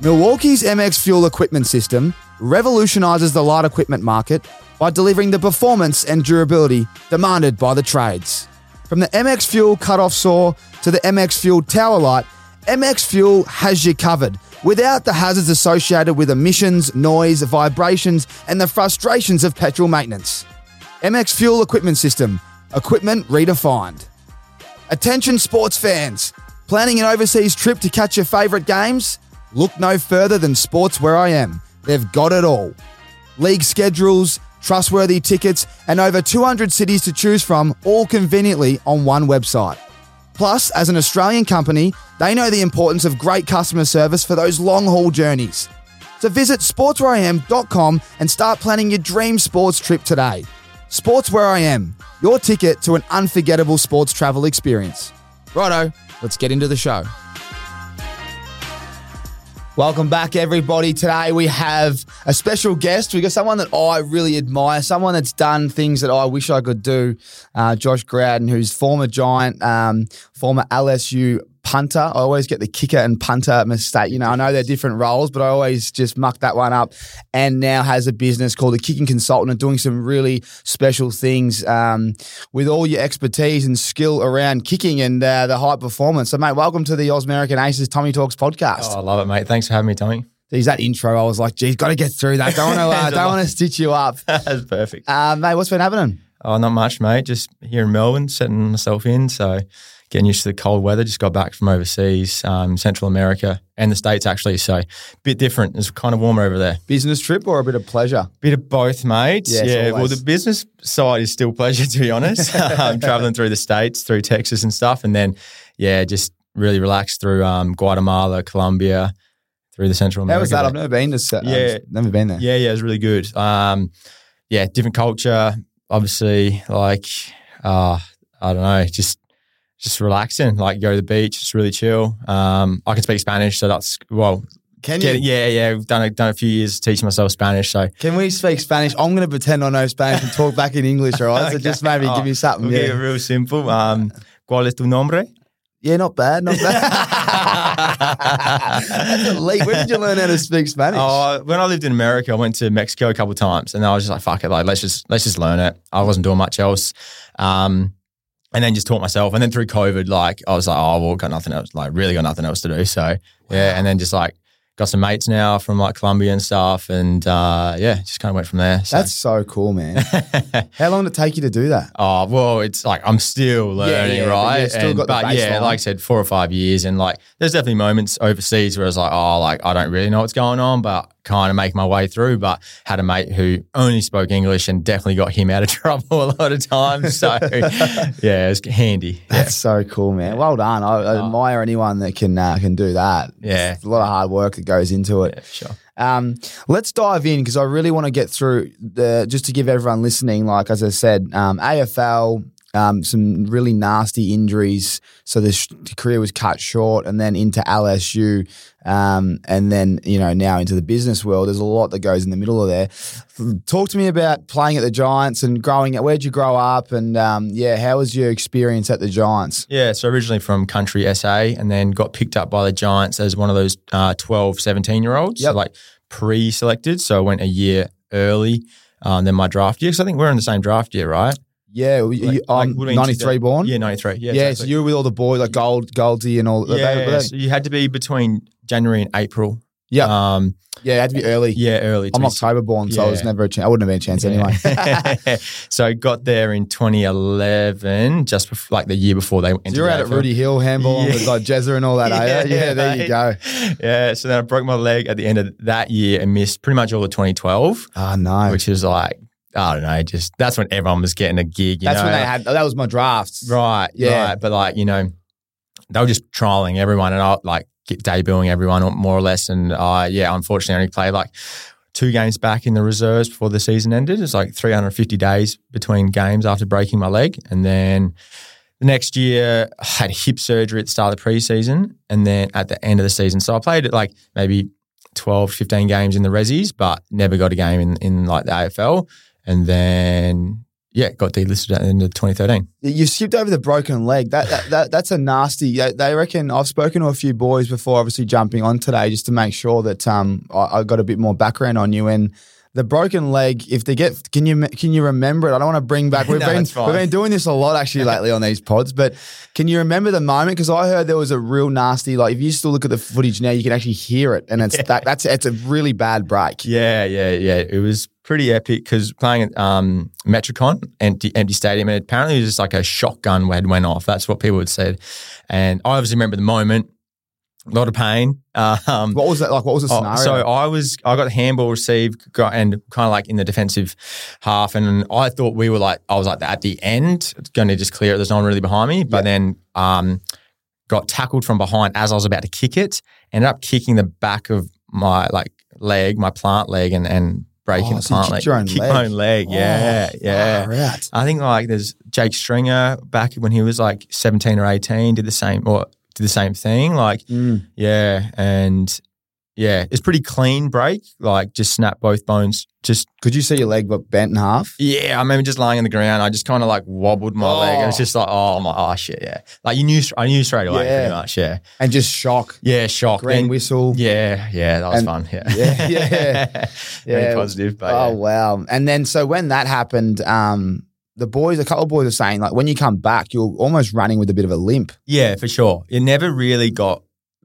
Milwaukee's MX Fuel equipment system revolutionizes the light equipment market by delivering the performance and durability demanded by the trades. From the MX Fuel cutoff saw to the MX Fuel tower light, MX Fuel has you covered without the hazards associated with emissions, noise, vibrations, and the frustrations of petrol maintenance. MX Fuel equipment system, equipment redefined. Attention sports fans, planning an overseas trip to catch your favourite games? Look no further than Sports Where I Am. They've got it all. League schedules, trustworthy tickets, and over 200 cities to choose from, all conveniently on one website. Plus, as an Australian company, they know the importance of great customer service for those long haul journeys. So visit sportswhereiam.com and start planning your dream sports trip today. Sports Where I Am, your ticket to an unforgettable sports travel experience. Righto, let's get into the show. Welcome back, everybody. Today we have a special guest. We got someone that I really admire, someone that's done things that I wish I could do. Uh, Josh Growden, who's former Giant, um, former LSU punter. I always get the kicker and punter mistake. You know, I know they're different roles, but I always just muck that one up. And now has a business called the Kicking Consultant and doing some really special things um, with all your expertise and skill around kicking and uh, the high performance. So, mate, welcome to the Ausmerican Aces Tommy Talks podcast. Oh, I love it, mate. Thanks for having me, Tommy. Geez, that intro, I was like, geez, got to get through that. Don't want to, uh, don't want to stitch you up. That's perfect. Uh, mate, what's been happening? Oh, not much, mate. Just here in Melbourne, setting myself in. So getting used to the cold weather. Just got back from overseas, um, Central America and the States actually. So a bit different. It's kind of warmer over there. Business trip or a bit of pleasure? Bit of both, mate. Yes, yeah. Well, the business side is still pleasure, to be honest. I'm traveling through the States, through Texas and stuff. And then, yeah, just really relaxed through um, Guatemala, Colombia, through the Central America. How was that? I've never been to. Sa- Yeah. I've never been there. Yeah, yeah, it was really good. Um, yeah, different culture, obviously. Like, uh, I don't know, just just relaxing. Like, go to the beach, just really chill. Um, I can speak Spanish, so that's well. Can you? Yeah, yeah, we've done a, done a few years teaching myself Spanish, so Can we speak Spanish? I'm going to pretend I know Spanish and talk back in English, all right? So just maybe Oh, give me something. we'll Yeah. real simple. Um, ¿Cuál es tu nombre? yeah, not bad, not bad. That's elite. Where did you learn how to speak Spanish? Oh, when I lived in America, I went to Mexico a couple of times, and I was just like, "Fuck it, like let's just let's just learn it." I wasn't doing much else, um, and then just taught myself. And then through COVID, like I was like, "Oh, well, got nothing else, like really got nothing else to do." So yeah, and then just like got some mates now from like Colombia and stuff, and uh, yeah, just kind of went from there. So. That's so cool, man. How long did it take you to do that? Oh well, it's like I'm still learning, yeah, but right? you've still And- but yeah, like I said, four or five years, and like there's definitely moments overseas where I was like, oh, like I don't really know what's going on, but kind of make my way through. But had a mate who only spoke English and definitely got him out of trouble a lot of times. So yeah, it was handy. Yeah. That's so cool, man. Well done. I, I admire anyone that can uh, can do that. Yeah. It's a lot of hard work that goes into it. Yeah, sure. Um, let's dive in because I really want to get through the just to give everyone listening, like as I said, um, AFL, um, some really nasty injuries. So the, sh- career was cut short, and then into LSU, um, and then you know now into the business world. There's a lot that goes in the middle of there. Talk to me about playing at the Giants and growing up. Where'd you grow up? And um, yeah, how was your experience at the Giants? Yeah, so originally from country SA and then got picked up by the Giants as one of those uh, 12, 17 year olds. Yep. So like pre selected. So I went a year early um, than my draft year. Because I think we're in the same draft year, right? Yeah, Like- you, um, been 93 2000 born. Yeah, 93. Yeah, Yeah, so you were with all the boys like Gold, Goldsy, and all. they- yeah, they- so you had to be between January and April. Yeah. Um, yeah, it had to be early. yeah, early. I'm October born, so I was never a chance. I wouldn't have been a chance anyway. So I got there in 2011, just before, like the year before they entered So you're the out at Rooty Hill handball Yeah. with like Jezza and all that, eh? Yeah, there you go. Yeah, so then I broke my leg at the end of that year and missed pretty much all of 2012, Oh no, which is like, I don't know, just that's when everyone was getting a gig. You that's know? when they had. That was my drafts. Right, Yeah. right. But like, you know, they were just trialing everyone and I like get debuting everyone or- more or less. And I, yeah, unfortunately I only played like two games back in the reserves before the season ended. It's like 350 days between games after breaking my leg. And then the next year I had hip surgery at the start of the preseason and then at the end of the season. So I played like maybe 12, 15 games in the resis, but never got a game in, in like the AFL. And then yeah, got delisted at the end of 2013. You skipped over the broken leg. That, that, that that's a nasty. They, reckon I've spoken to a few boys before, obviously jumping on today, just to make sure that um I, I got a bit more background on you and. The broken leg. If they get, can you can you remember it? I don't want to bring back. We've No, been we've been doing this a lot actually lately on these pods. But can you remember the moment? Because I heard there was a real nasty. Like if you still look at the footage now, you can actually hear it, and it's that that's it's a really bad break. Yeah, yeah, yeah. It was pretty epic because playing at um, Metricon, empty, empty stadium, and apparently it was just like a shotgun had went off. That's what people had said. And I obviously remember the moment, a lot of pain. Um, What was that like? What was the Oh, scenario? so I was, I got the handball received got, and kind of like in the defensive half, and I thought we were like, I was like at the end, going to just clear it. There's no one really behind me, but then um, got tackled from behind as I was about to kick it. Ended up kicking the back of my like leg, my plant leg, and and breaking Oh, the so plant leg. your own Kicked leg? my own leg. Yeah, Oh, yeah. far out. I think like there's Jake Stringer back when he was like 17 or 18 did the same or the same thing. Like Mm. yeah, and yeah, it's pretty clean break. Like just snap both bones. Just Could you see your leg but bent in half? yeah, I remember just lying on the ground. I just kind of like wobbled my leg. It was Oh. just like oh my oh shit yeah. Like you knew I knew straight away Yeah. pretty much yeah And just shock. yeah shock Green Then- whistle. yeah yeah that was And- fun yeah Yeah, yeah. very Yeah. positive but Oh yeah. wow! And then so when that happened, um, the boys, a couple of boys are saying like when you come back, you're almost running with a bit of a limp. Yeah, for sure. It never really got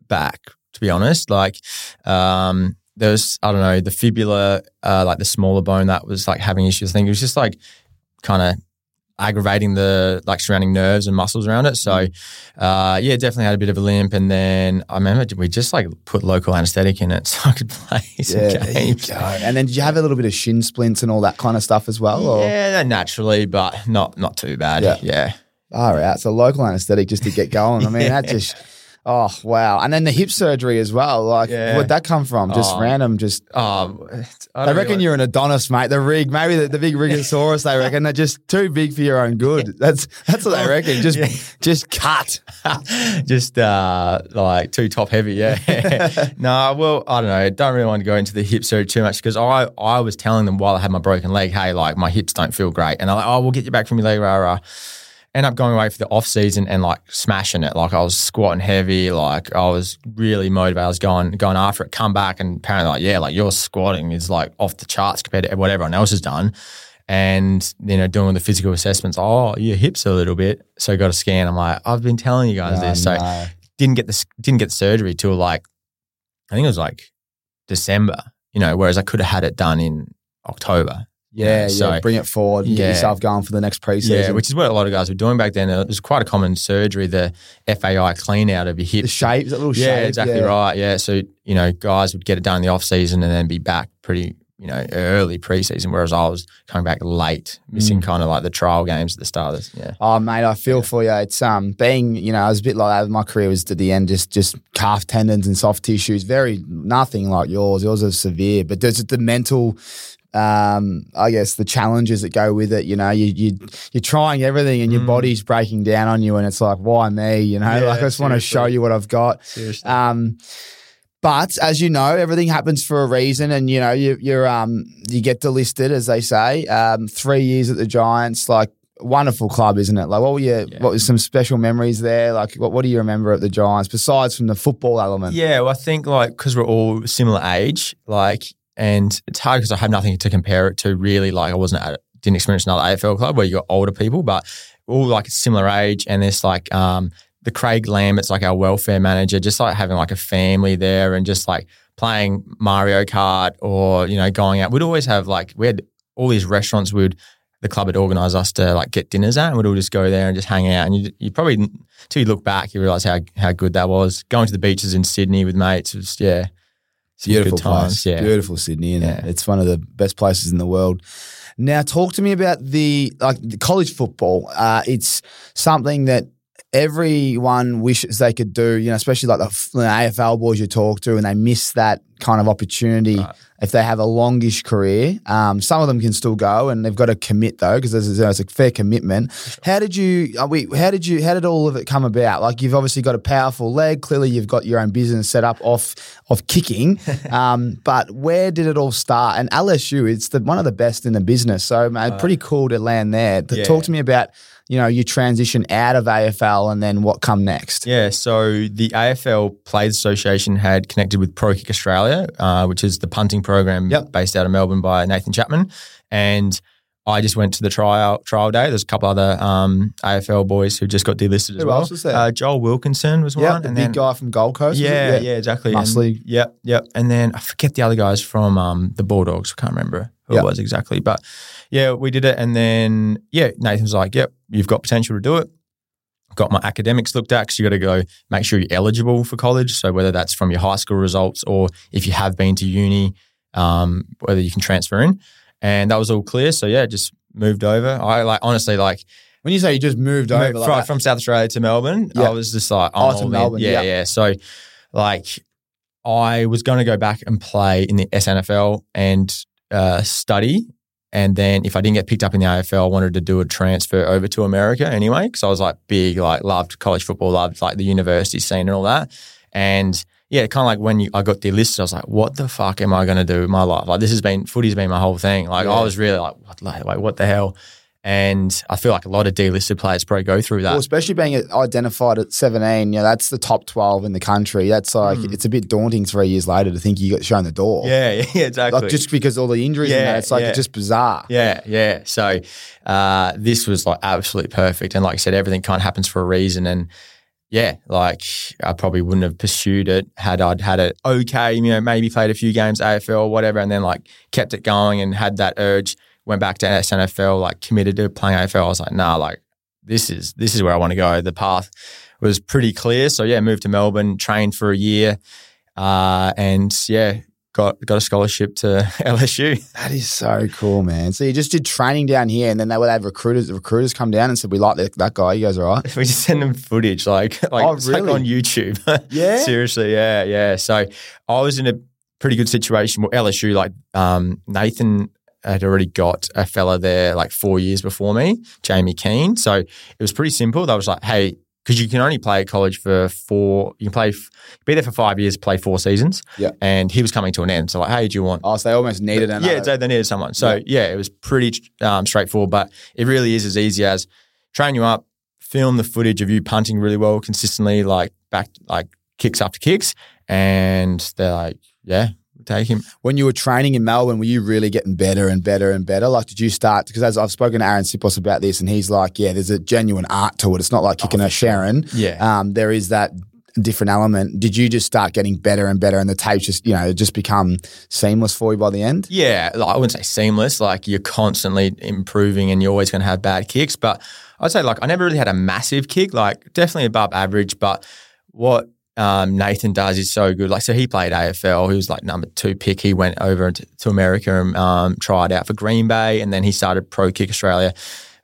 back, to be honest. Like, um, there was, I don't know, the fibula, uh, like the smaller bone that was like having issues. I think it was just like kind of aggravating the like surrounding nerves and muscles around it. So, uh, yeah, definitely had a bit of a limp. And then I remember we just like put local anesthetic in it so I could play some you games. And then did you have a little bit of shin splints and all that kind of stuff as well? Or? Yeah, naturally, but not not too bad. Yeah. yeah. All right. So local anesthetic just to get going. I mean, that just. Oh wow! And then the hip surgery as well. Like, Yeah. where'd that come from? Just Oh. random. Just Um, I they reckon you're an Adonis, mate. The rig, maybe the, the big Rigosaurus. They reckon they're just too big for your own good. That's that's what they reckon. Just Yeah. just cut. just uh, like too top heavy, yeah. no, well, I don't know. Don't really want to go into the hip surgery too much because I, I was telling them while I had my broken leg, hey, like my hips don't feel great, and I'm like, oh, we'll get you back from your leg, rah rah. End up going away for the off season and like smashing it. Like I was squatting heavy, like I was really motivated. I was going going after it. Come back and apparently like yeah, like your squatting is like off the charts compared to what everyone else has done. And you know, doing the physical assessments, oh, your hips a little bit. So got a scan. I'm like, I've been telling you guys Oh, this. So no. didn't get the didn't get the surgery till like I think it was like December, you know, whereas I could have had it done in October. Yeah, yeah. So- bring it forward and get yourself going for the next preseason. Yeah, which is what a lot of guys were doing back then. It was quite a common surgery, the FAI clean out of your hip. the hips. shape, that little Yeah, shape. exactly yeah. right. Yeah, so you know, guys would get it done in the off season and then be back pretty, you know, early preseason. Whereas I was coming back late, missing Mm. kind of like the trial games at the start. Of, this. yeah, Oh mate, I feel for you. It's um being, you know, I was a bit like that. My career was to the end, just just calf tendons and soft tissues. Very nothing like yours. Yours is severe, but there's the mental. Um, I guess the challenges that go with it. You know, you you you're trying everything, and your Mm. body's breaking down on you, and it's like, why me? You know, Yeah, like I just want to show you what I've got. seriously. Um, but as you know, everything happens for a reason, and you know you you're um you get delisted, as they say. Um, three years at the Giants, like wonderful club, isn't it? Like, what were your Yeah. what was some special memories there? Like, what what do you remember at the Giants besides from the football element? Yeah, well, I think like because we're all similar age, like, and it's hard because I have nothing to compare it to. Really, like, I wasn't at didn't experience another AFL club where you got older people, but all like a similar age, and there's like um the Craig Lambert's like our welfare manager, just like having like a family there, and just like playing Mario Kart or you know going out. We'd always have like we had all these restaurants. We would the club had organised us to like get dinners at, and we'd all just go there and just hang out. And you, you probably until you look back, you realize how how good that was. Going to the beaches in Sydney with mates was yeah, Beautiful place, Yeah, beautiful Sydney, and Yeah. it's one of the best places in the world. Now, talk to me about the like the college football. Uh, it's something that everyone wishes they could do, you know, especially like the, the AFL boys you talk to, and they miss that kind of opportunity Right. if they have a longish career. Um, some of them can still go, and they've got to commit though, because there's, there's a fair commitment. How did you? Are we, how did you? How did all of it come about? Like you've obviously got a powerful leg. Clearly, you've got your own business set up off of kicking. um, but where did it all start? And LSU, it's the one of the best in the business. So, man, pretty cool to land there. Yeah. Talk to me about you know your transition out of AFL and then what come next. Yeah, so the AFL Players Association had connected with Pro Kick Australia, uh, which is the punting program Yep. based out of Melbourne by Nathan Chapman, and I just went to the trial trial day. There's a couple other um, AFL boys who just got delisted as Who well. else was there? Uh, Joel Wilkinson was Yeah, one, the and big then guy from Gold Coast. it? yeah, yeah, exactly. And- Muscly. Yep, yep. And then I forget the other guys from um, the Bulldogs. I can't remember who Yep. it was exactly. But yeah, we did it. And then, yeah, Nathan's like, yep, you've got potential to do it. Got my academics looked at because you got to go make sure you're eligible for college. So whether that's from your high school results or if you have been to uni, um, whether you can transfer in. And that was all clear. So yeah, just moved over. I like honestly like When you say you just moved over, Moved like from, from South Australia to Melbourne, Yeah. I was just like, Oh, I'm to. Melbourne, yeah, yeah. yeah. So, like, I was going to go back and play in the SANFL and uh, study. And then if I didn't get picked up in the AFL, I wanted to do a transfer over to America anyway, because I was like big, like loved college football, loved like the university scene and all that. And yeah, kind of like when you, I got delisted, I was like, what the fuck am I going to do with my life? Like this has been, footy's been my whole thing. Like Yeah. I was really like, what, like, what the hell? And I feel like a lot of delisted players probably go through that. Well, especially being identified at 17, you know, that's the top 12 in the country. That's like, it's a bit daunting three years later to think you got shown the door. Yeah, yeah, exactly. Like just because all the injuries and Yeah, that, it's like, yeah. it's just bizarre. yeah, yeah. So uh, this was like absolutely perfect, and like I said, everything kind of happens for a reason. And yeah, like I probably wouldn't have pursued it had I'd had it okay, you know, maybe played a few games AFL or whatever, and then like kept it going and had that urge. Went back to SANFL, like committed to playing AFL. I was like, nah, like this is this is where I want to go. The path was pretty clear. So yeah, moved to Melbourne, trained for a year, uh, and yeah, got got a scholarship to LSU. That is so cool, man. So you just did training down here and then they would have recruiters, The recruiters come down and said, we like that, that guy. He goes, all right. we just send them footage, like like, Oh, like really? on YouTube. Yeah? seriously, yeah, yeah. So I was in a pretty good situation. Well, LSU, like um, Nathan had already got a fella there like four years before me, Jamie Keehn. So it was pretty simple. They was like, hey. Because you can only play at college for four, you can play, be there for five years, play four seasons. Yeah. And he was coming to an end. So, like, hey, do you want Oh, so they almost needed another. yeah, they, they needed someone. So yeah, it was pretty um, straightforward, but it really is as easy as train you up, film the footage of you punting really well consistently, like back like kicks after kicks, and they're like, yeah, take him. when you were training in Melbourne, were you really getting better and better and better? Like, did you start? Because as I've spoken to Aaron Sipos about this, and he's like, yeah, there's a genuine art to it. It's not like kicking a Sherrin. Yeah. Um, there is that different element. Did you just start getting better and better, and the tapes just, you know, just become seamless for you by the end? Yeah, like, I wouldn't say seamless. Like you're constantly improving, and you're always going to have bad kicks. But I'd say like I never really had a massive kick. Like definitely above average. But what um, Nathan does is so good. Like so, he played AFL. He was like number two pick. He went over to, to America and um, tried out for Green Bay, and then he started Pro Kick Australia.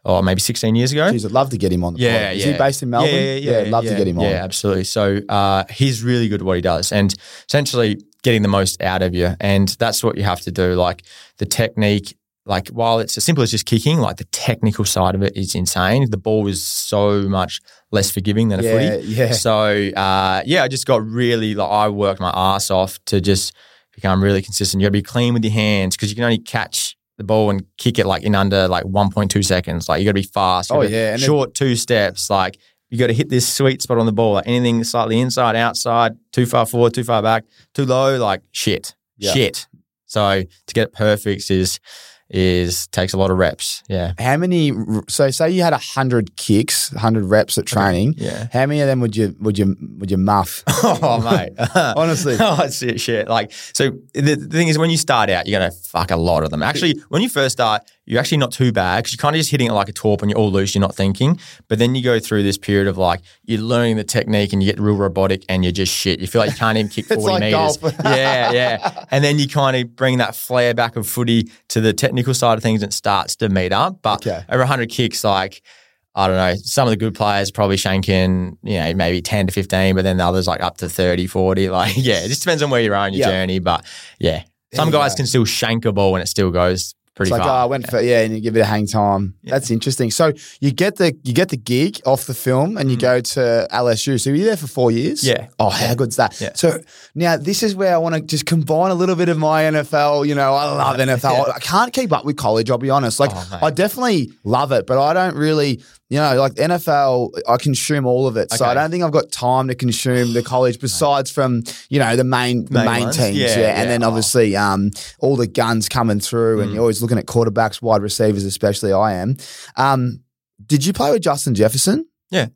Oh, maybe 16 years ago. Jeez, I'd love to get him on the Yeah, pod. Is yeah. he based in Melbourne? Yeah, yeah, yeah. I'd love yeah, to get him on. Yeah, absolutely. So uh, he's really good at what he does, and essentially getting the most out of you, and that's what you have to do. Like the technique, like while it's as simple as just kicking, like the technical side of it is insane. The ball is so much less forgiving than a Yeah, footy. yeah. So uh, yeah, I just got really like I worked my ass off to just become really consistent. You got to be clean with your hands because you can only catch the ball and kick it like in under like 1.2 seconds. Like you got to be fast. Oh, yeah, then- short two steps. Like you got to hit this sweet spot on the ball. Like anything slightly inside, outside, too far forward, too far back, too low. Like shit, Yeah. shit. So to get it perfect is is takes a lot of reps. Yeah, How many? So, say you had hundred kicks, hundred reps at training. yeah. How many of them would you would you would you muff? oh mate, Honestly. oh shit, shit. Like so, the, the thing is, when you start out, you're gonna fuck a lot of them. Actually, when you first start, you're actually not too bad because you're kind of just hitting it like a torp and you're all loose. You're not thinking, but then you go through this period of like you're learning the technique and you get real robotic and you're just shit. You feel like you can't even kick forty like meters. yeah, yeah. And then you kind of bring that flair back of footy to the technical side of things and it starts to meet up. But Okay. over 100 kicks, like I don't know. Some of the good players probably shanking, you know, maybe 10 to 15, but then the others like up to 30, 40. Like, yeah, it just depends on where you are in your Yeah. journey. But yeah, some you guys can still shank a ball and it still goes pretty It's like, oh. I went for yeah, and you give it a hang time. Yeah. That's interesting. So you get the you get the gig off the film, and you go to LSU. So you're there for four years. Mm. Yeah. Oh, how good's that? Yeah. So now this is where I want to just combine a little bit of my NFL. You know, I love NFL. I can't keep up with college. I'll be honest. Like Oh. I definitely love it, but I don't really. You know, like NFL, I consume all of it. So I don't think I've got time to consume the college besides from, you know, the main the Main main, ones? teams. Yeah, Yeah. And then. Oh. obviously um all the guns coming through and Mm. you're always looking at quarterbacks, wide receivers, especially I am. Um, did you play with Justin Jefferson? Yeah.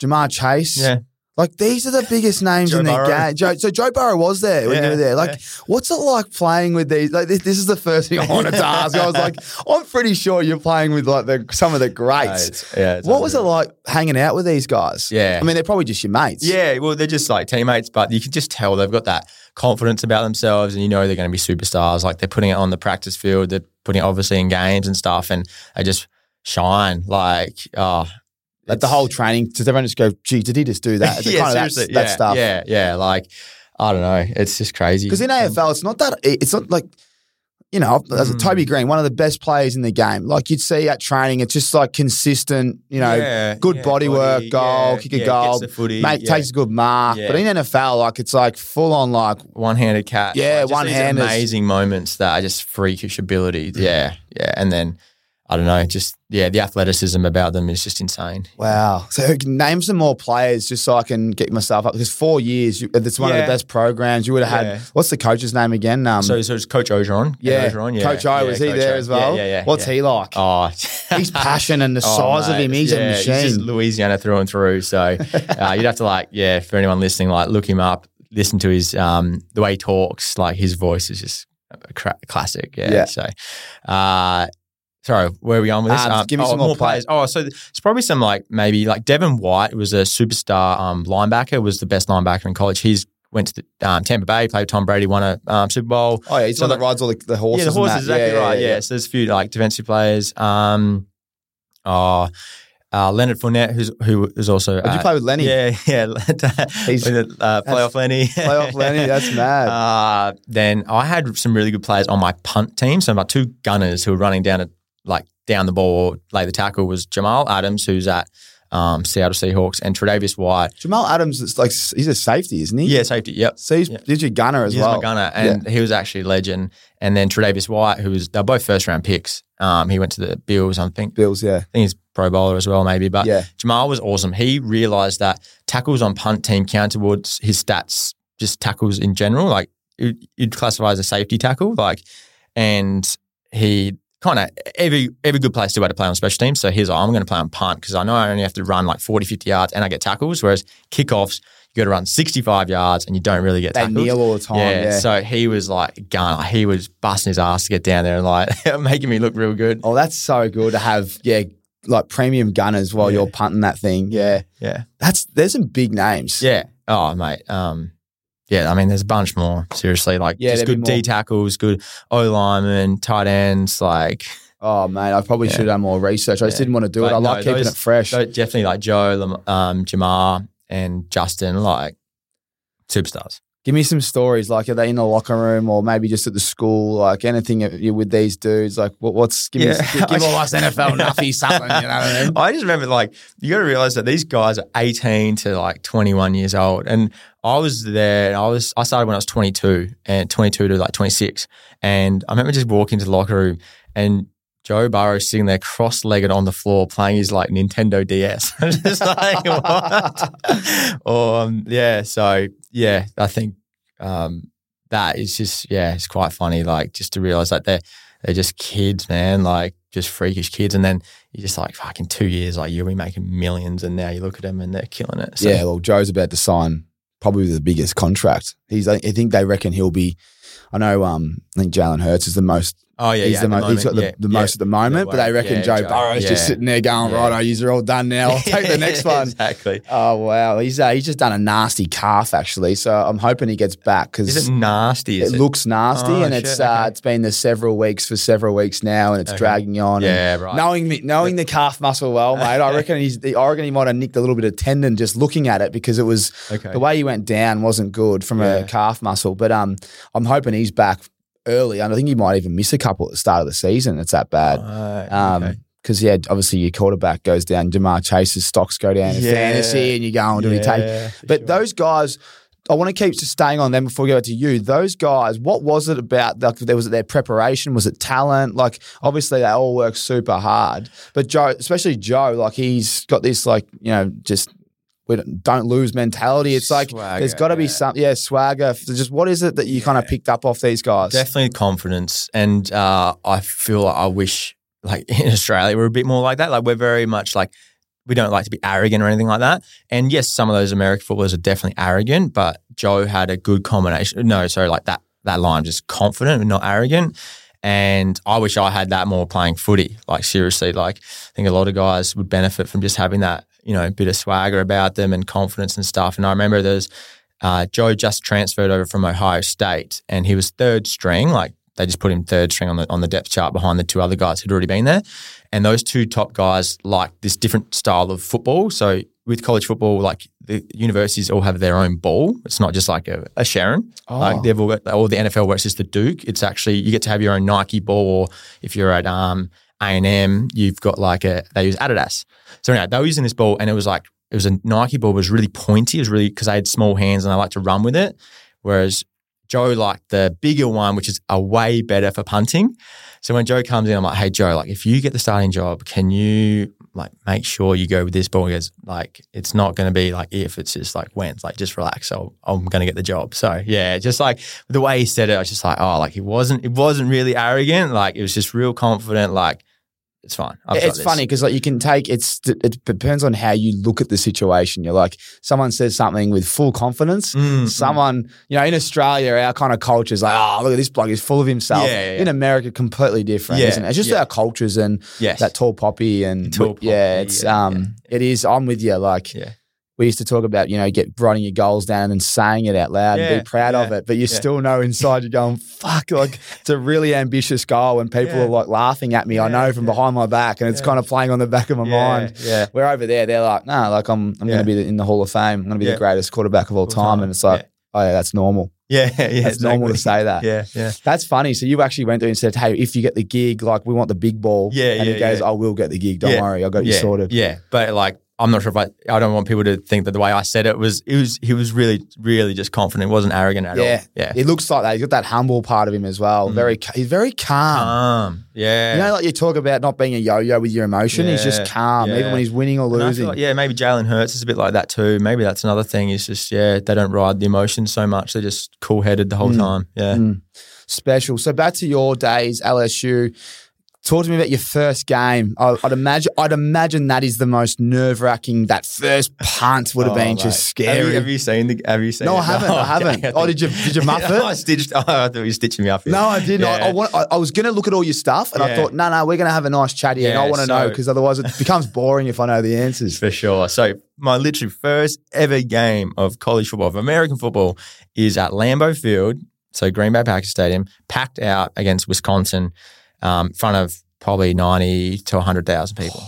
Ja'Marr Chase? Yeah. Like these are the biggest names Joe in their Burrow. game. Joe, so Joe Burrow was there when you were there. Like, yeah. what's it like playing with these? Like, this, this is the first thing I wanted to ask. I was like, I'm pretty sure you're playing with like the some of the Yeah, greats. it's- yeah, it's what was it like hanging out with these guys? Yeah. I mean, they're probably just your mates. Yeah, well, they're just like teammates, but you can just tell they've got that confidence about themselves, and you know they're going to be superstars. Like they're putting it on the practice field, they're putting it obviously in games and stuff, and they just shine. Like, oh, Like the whole training, does everyone just go, gee, did he just do that? Yeah, kind of that, seriously, that yeah, stuff. Yeah, yeah, like I don't know, it's just crazy. Because in AFL, it's not that. It's not like you know, as a Mm. Toby Greene, one of the best players in the game. Like you'd see at training, it's just like consistent. You know, Yeah, good yeah, body work, goal, yeah, kick a goal, footy, mate yeah. takes a good mark. Yeah. But in NFL, like it's like full on like one-handed catch. Yeah, just these one-handers. Amazing moments that are just freakish ability. Yeah, yeah, and then I don't know, just yeah, the athleticism about them is just insane. wow. So name some more players just so I can get myself up. Because four years, you, it's one of the best programs. You would have Yeah. had. What's the coach's name again? Um, So, so it's Coach Orgeron. yeah, Orgeron, yeah, Coach O yeah, was he Coach there O. as well? Yeah, yeah, yeah. What's yeah. he like? Oh, His passion and the Oh, size of him. He's yeah, a He's just machine. Louisiana through and through. So uh, you'd have to like, yeah, for anyone listening, like look him up, listen to his um the way he talks. Like his voice is just a cra- classic. Yeah. Yeah. So, uh, sorry, where are we going with this? Um, give me oh, some more play- players. Oh, so it's probably some like maybe like Devin White was a superstar um, linebacker. Was the best linebacker in college. He's went to the, um, Tampa Bay, played Tom Brady, won a um, Super Bowl. Oh yeah, he's So one that rides all the, the horses. Yeah, the horses, exactly right. Yeah, so there's a few like defensive players. Um, oh, uh, Leonard Fournette, who's who is also. Did you uh, play with Lenny? Yeah, yeah. He's- With uh, playoff Lenny. Playoff Lenny, that's mad. Uh, then I had some really good players on my punt team. So my two gunners who were running down to like down the ball, lay the tackle was Jamal Adams, who's at um, Seattle Seahawks, and Tre'Davious White. Jamal Adams is like he's a safety, isn't he? Yeah, safety. Yep. So he's, Yeah. he's your gunner as He's well. He's my gunner, and he was actually a legend. And then Tre'Davious White, who was they're both first round picks. Um, he went to the Bills. I think. Bills, yeah. I think he's Pro Bowler as well, maybe. But Yeah. Jamal was awesome. He realized that tackles on punt team count towards his stats, just tackles in general. Like you'd classify as a safety tackle, like, and he kind of every every good player still had to play on special teams. So here's, like, I'm going to play on punt because I know I only have to run like 40, 50 yards and I get tackles. Whereas kickoffs, you got to run 65 yards and you don't really get They tackled. kneel all the time. yeah, Yeah. so he was like gunner. He was busting his ass to get down there and like making me look real good. oh, that's so good to have, yeah, like premium gunners while Yeah. you're punting that thing. Yeah. Yeah. That's there's some big names. Yeah. Oh, mate. Um, yeah. I mean, there's a bunch more. Seriously, like Yeah, just good. D tackles, good O linemen, tight ends. Like Oh man, I probably Yeah. should have done more research. I just Yeah. didn't want to do it. I no, like keeping those- it fresh. definitely like Joe, um, Ja'Marr, and Justin. Like superstars. Give me some stories. Like, are they in the locker room or maybe just at the school? Like anything with these dudes? Like, what, what's give, Yeah. me, give all us NFL nuffies something? You know what I mean? I just remember like you got to realize that these guys are 18 to like 21 years old, and I was there. I was I started when I was 22 and 22 to like 26, and I remember just walking to the locker room and. Joe Burrow sitting there cross-legged on the floor playing his like Nintendo DS. Just like, what? um, yeah, so yeah, I think um, that is just yeah, it's quite funny. Like just to realize that they're they're just kids, man. Like just freakish kids, and then you're just like fucking two years, like you'll be making millions, and now you look at them and they're killing it. So, Yeah, well, Joe's about to sign probably the biggest contract. He's, I think they reckon he'll be. I know. Um, I think Jalen Hurts is the most Oh yeah, he's yeah, the, mo- he's got the, moment, the yeah, most at the moment, Yeah, but they reckon yeah, Joe Joe. Burrow's just sitting there going, Yeah. right, you're all done now. I'll take the next one. exactly. Oh wow, he's uh, he's just done a nasty calf actually, so I'm hoping he gets back because Is it nasty? it, Is it, looks nasty Oh, and it's shit, uh, okay. it's been there several weeks for several weeks now and it's Okay. dragging on. and Yeah, right. Knowing me, knowing the calf muscle well, mate, I reckon he's the I reckon he might have nicked a little bit of tendon just looking at it because it was Okay. the way he went down wasn't good from a calf muscle. But um, I'm hoping he's back early, and I think he might even miss a couple at the start of the season. It's that bad. Right, Um, okay. because yeah, obviously your quarterback goes down, Ja'Marr Chase's stocks go down in Yeah. fantasy, and you're going, do we take? But sure. those guys, I want to keep just staying on them before we go to you. Those guys, what was it about? Like, there was it their preparation? Was it talent? Like, obviously they all work super hard, but Joe, especially Joe, like he's got this like you know just. We don't, don't lose mentality. It's like there's got to be yeah. some, yeah, swagger. Just what is it that you kind of picked up off these guys? Definitely confidence, and uh, I feel like I wish, like in Australia, we're a bit more like that. Like we're very much like we don't like to be arrogant or anything like that. And yes, some of those American footballers are definitely arrogant, but Joe had a good combination. No, sorry, like that that line, just confident and not arrogant. And I wish I had that more playing footy. Like seriously, like I think a lot of guys would benefit from just having that, you know, bit of swagger about them and confidence and stuff. And I remember there's uh, Joe just transferred over from Ohio State, and he was third string. Like they just put him third string on the on the depth chart behind the two other guys who'd already been there. And those two top guys like this different style of football. So with college football, like the universities all have their own ball. It's not just like a, a Sherrin. Oh. Like they've all got, or the NFL where it's just the Duke. It's actually you get to have your own Nike ball, or if you're at um A and M, you've got like a they use Adidas. So anyway, they were using this ball, and it was like it was a Nike ball, it was really pointy. It was really because I had small hands and I like to run with it. Whereas Joe liked the bigger one, which is a way better for punting. So when Joe comes in, I'm like, hey Joe, like if you get the starting job, can you like make sure you go with this ball? He goes, like, it's not gonna be like if, it's just like when. It's like just relax. So I'm gonna get the job. So yeah, just like the way he said it, I was just like, oh, like it wasn't it wasn't really arrogant. Like it was just real confident, like it's fine. I've it's funny because like you can take it's it depends on how you look at the situation. You're like someone says something with full confidence. Mm, mm. Someone, you know, in Australia, our kind of culture is like, oh, look at this bloke, he's full of himself. Yeah, yeah, yeah. In America, completely different, isn't it? It's just our cultures and Yes. that tall poppy and Tall yeah, it's um, it is. I'm with you. Like Yeah. We used to talk about, you know, get writing your goals down and saying it out loud and be proud of it, but you yeah. still know inside you're going, fuck, like it's a really ambitious goal, and people Yeah. are like laughing at me. I know from yeah. behind my back, and it's Yeah. kind of playing on the back of my yeah, mind. Yeah. We're over there, they're like, nah, like I'm, I'm Yeah. going to be in the Hall of Fame. I'm going to be Yeah. the greatest quarterback of all All time. time. And it's like, Yeah. oh yeah, that's normal. Yeah. Yeah. That's normal to say that. Yeah. Yeah. That's funny. So you actually went there and said, hey, if you get the gig, like we want the big ball. Yeah, And yeah, he goes, yeah. I will get the gig. Don't Yeah. worry, I got you sorted. Yeah, but like I'm not sure if I I don't want people to think that the way I said it was it was he was really really just confident. He wasn't arrogant at Yeah. all. Yeah. It looks like that. He's got that humble part of him as well. Mm. Very, he's very calm. Calm. Yeah. You know, like you talk about not being a yo-yo with your emotion. He's just Yeah, calm, even when he's winning or And I feel losing. like, yeah, maybe Jalen Hurts is a bit like that too. Maybe that's another thing. Is just yeah, they don't ride the emotions so much. They're just cool headed the whole Mm. time. Yeah. Mm. Special. So back to your days, LSU. Talk to me about your first game. I, I'd imagine. I'd imagine that is the most nerve wracking. That first punt would have Oh, been mate. just Have scary. you, have you seen the? Have you seen? No, it? I haven't. I haven't. okay. Oh, did you- did you muff it? I stitched. Oh, I thought you were stitching me up. Here. no, I didn't. I, I, want, I, I was going to look at all your stuff, and I thought, no, no, we're going to have a nice chat here, and I want to know because otherwise it becomes boring if I know the answers. For sure. So my literally first ever game of college football, of American football, is at Lambeau Field, so Green Bay Packers Stadium, packed out against Wisconsin, um, in front of probably ninety to hundred thousand people.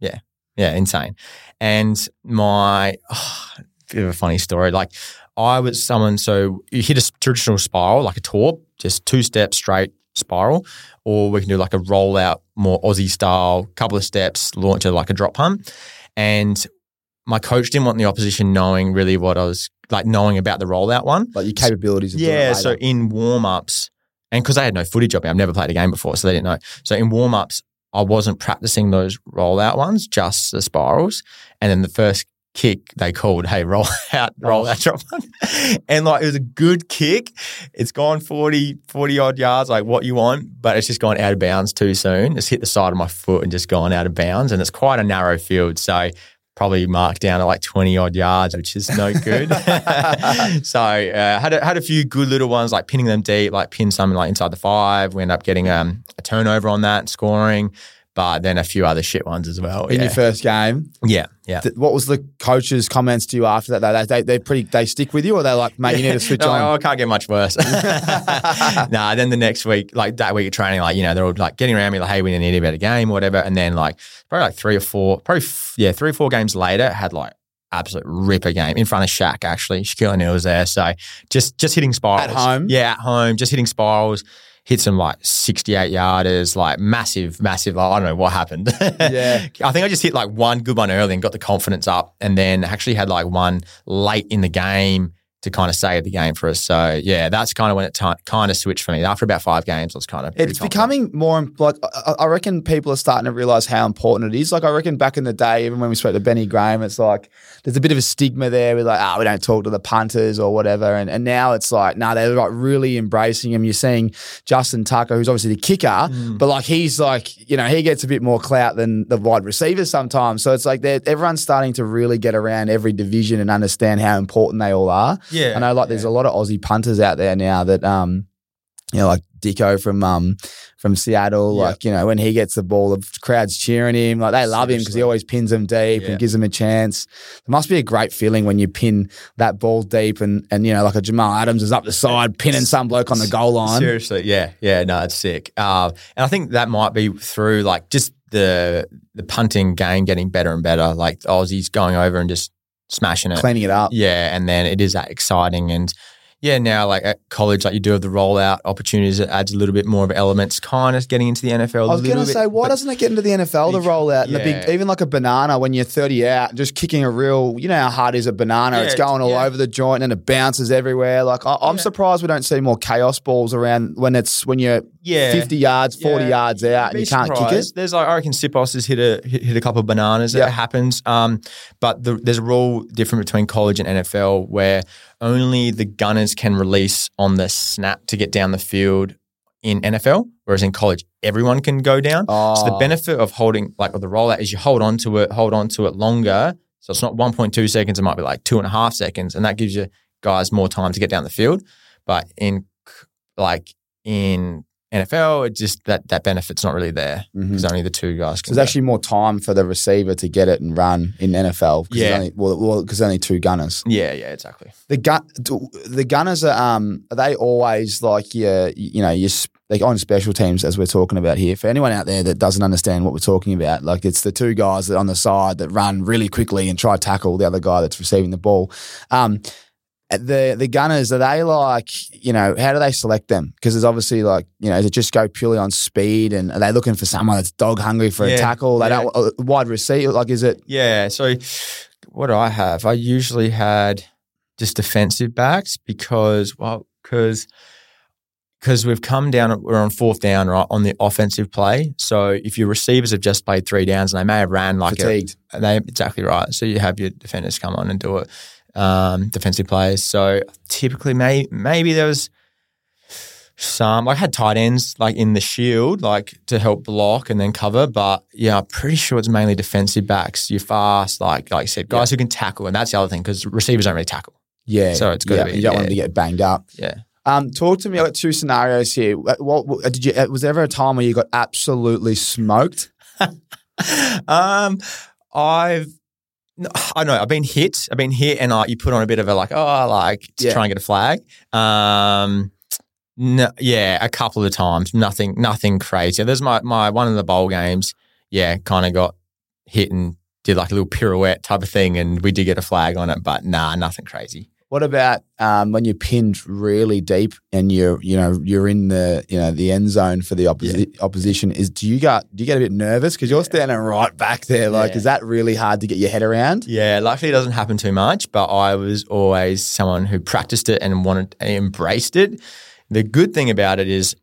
Yeah, yeah, insane. And my oh, bit of a funny story. Like I was someone, so you hit a traditional spiral, like a torp, just two steps straight spiral, or we can do like a rollout, more Aussie style, couple of steps, launch it like a drop punt. And my coach didn't want the opposition knowing really what I was like knowing about the rollout one. Like your capabilities. Of doing it Yeah, so in warm ups, and because I had no footage of me, I've never played a game before, so they didn't know. So in warm ups, I wasn't practicing those rollout ones, just the spirals. And then the first kick they called, hey, roll out, roll oh. out, drop one. And like it was a good kick. It's gone 40, 40 odd yards, like what you want, but it's just gone out of bounds too soon. It's hit the side of my foot and just gone out of bounds. And it's quite a narrow field. So probably marked down at like 20 odd yards, which is no good. so uh, had a, had a few good little ones like pinning them deep, like pin something like inside the five. We end up getting um, a turnover on that and scoring but then a few other shit ones as well. In yeah. your first game, yeah, yeah. th- what was the coach's comments to you after that? They, they they pretty they stick with you, or they're like, mate, you need to switch no, on. Oh, I can't get much worse. nah, then the next week, like that week of training, like you know they're all like getting around me, like, hey, we need a better game, or whatever. And then like probably like three or four, probably f- yeah, three or four games later, had like absolute ripper game in front of Shaq. Actually, Shaquille O'Neal was there, so just just hitting spirals At home? Yeah, at home, just hitting spirals. Hit some like 68 yarders, like massive, massive. Like, I don't know what happened. Yeah. I think I just hit like one good one early and got the confidence up, and then actually had like one late in the game to kind of save the game for us. So yeah, that's kind of when it t- kind of switched for me. After about five games, I was kind of It's becoming more like I reckon people are starting to realize how important it is. Like I reckon back in the day, even when we spoke to Benny Graham, it's like there's a bit of a stigma there. We're like, ah, we don't talk to the punters or whatever. And and now it's like, no, they're like really embracing him. You're seeing Justin Tucker, who's obviously the kicker, Mm. but like he's like, you know, he gets a bit more clout than the wide receivers sometimes. So it's like everyone's starting to really get around every division and understand how important they all are. Yeah, I know like there's a lot of Aussie punters out there now that um you know like Dicko from um from Seattle Yeah. like you know when he gets the ball the crowd's cheering him like they love him because he always pins them deep Yeah. and gives them a chance it must be a great feeling when you pin that ball deep and and you know like a Jamal Adams is up the side pinning some bloke on the goal line Seriously, yeah, yeah, no, it's sick. Uh, and I think that might be through like just the the punting game getting better and better. Like the Aussies going over and just smashing it. cleaning it up Yeah, and then it is that exciting and yeah, now like at college, like you do have the rollout opportunities. It adds a little bit more of elements, kind of getting into the NFL. I was going to say, why doesn't it get into the NFL to Bec- roll out? And the big, even like a banana when you're 30 out, just kicking a real, you know how hard is a banana? it's going all yeah. over the joint and it bounces everywhere. Like I, I'm Yeah. surprised we don't see more chaos balls around when it's when you're yeah, 50 yards, 40 Yeah. yards out, and you can't kick it. There's like I reckon Sipos has hit a hit, hit a couple of bananas. Yeah. It happens. Um, but the, there's a rule different between college and NFL where only the gunners can release on the snap to get down the field in NFL, whereas in college everyone can go down. So the Oh. benefit of holding like of the rollout is you hold on to it, hold on to it longer. So it's not 1.2 seconds; it might be like two and a half seconds, and that gives you guys more time to get down the field. But in like in NFL, it just that that benefit's not really there because only the two guys So there's actually more time for the receiver to get it and run in NFL. 'cause Yeah. Only, well, well, because only two gunners. yeah, yeah, exactly. The gun, the gunners are um, are they always like your, you know, your like on special teams as we're talking about here. For anyone out there that doesn't understand what we're talking about, like it's the two guys that on the side that run really quickly and try to tackle the other guy that's receiving the ball. Um, the the gunners are they like you know how do they select them? Because there's obviously like you know does it just go purely on speed and are they looking for someone that's dog hungry for a tackle? They yeah. don't uh, wide receiver like is it? Yeah. So what do I have? I usually had just defensive backs because well because because we've come down we're on fourth down right on the offensive play. So if your receivers have just played three downs and they may have ran like a, they exactly right. So you have your defenders come on and do it, um, defensive players. So typically, may, maybe there was some. I had tight ends like in the shield, like to help block and then cover. But yeah, I'm pretty sure it's mainly defensive backs. You're fast, like like you said, guys who can tackle, and that's the other thing because receivers don't really tackle. Yeah. So it's good. yeah, be- You don't want them to get banged up. Yeah. Um, talk to me. about two scenarios here. What, what did you? Was there ever a time where you got absolutely smoked? um, I've. No, I don't know. I've been hit. I've been hit, and like you put on a bit of a like, oh, like to Yeah. try and get a flag. Um, no, yeah, a couple of times. Nothing, nothing crazy. There's my my one of the bowl games. Yeah, kind of got hit and did like a little pirouette type of thing, and we did get a flag on it, but nah, nothing crazy. What about um, when you're pinned really deep and you're you know you're in the you know the end zone for the opposi- opposition? Is do you get do you get a bit nervous because you're standing right back there? Like, Yeah. is that really hard to get your head around? Yeah, luckily it doesn't happen too much, but I was always someone who practiced it and wanted embraced it. The good thing about it is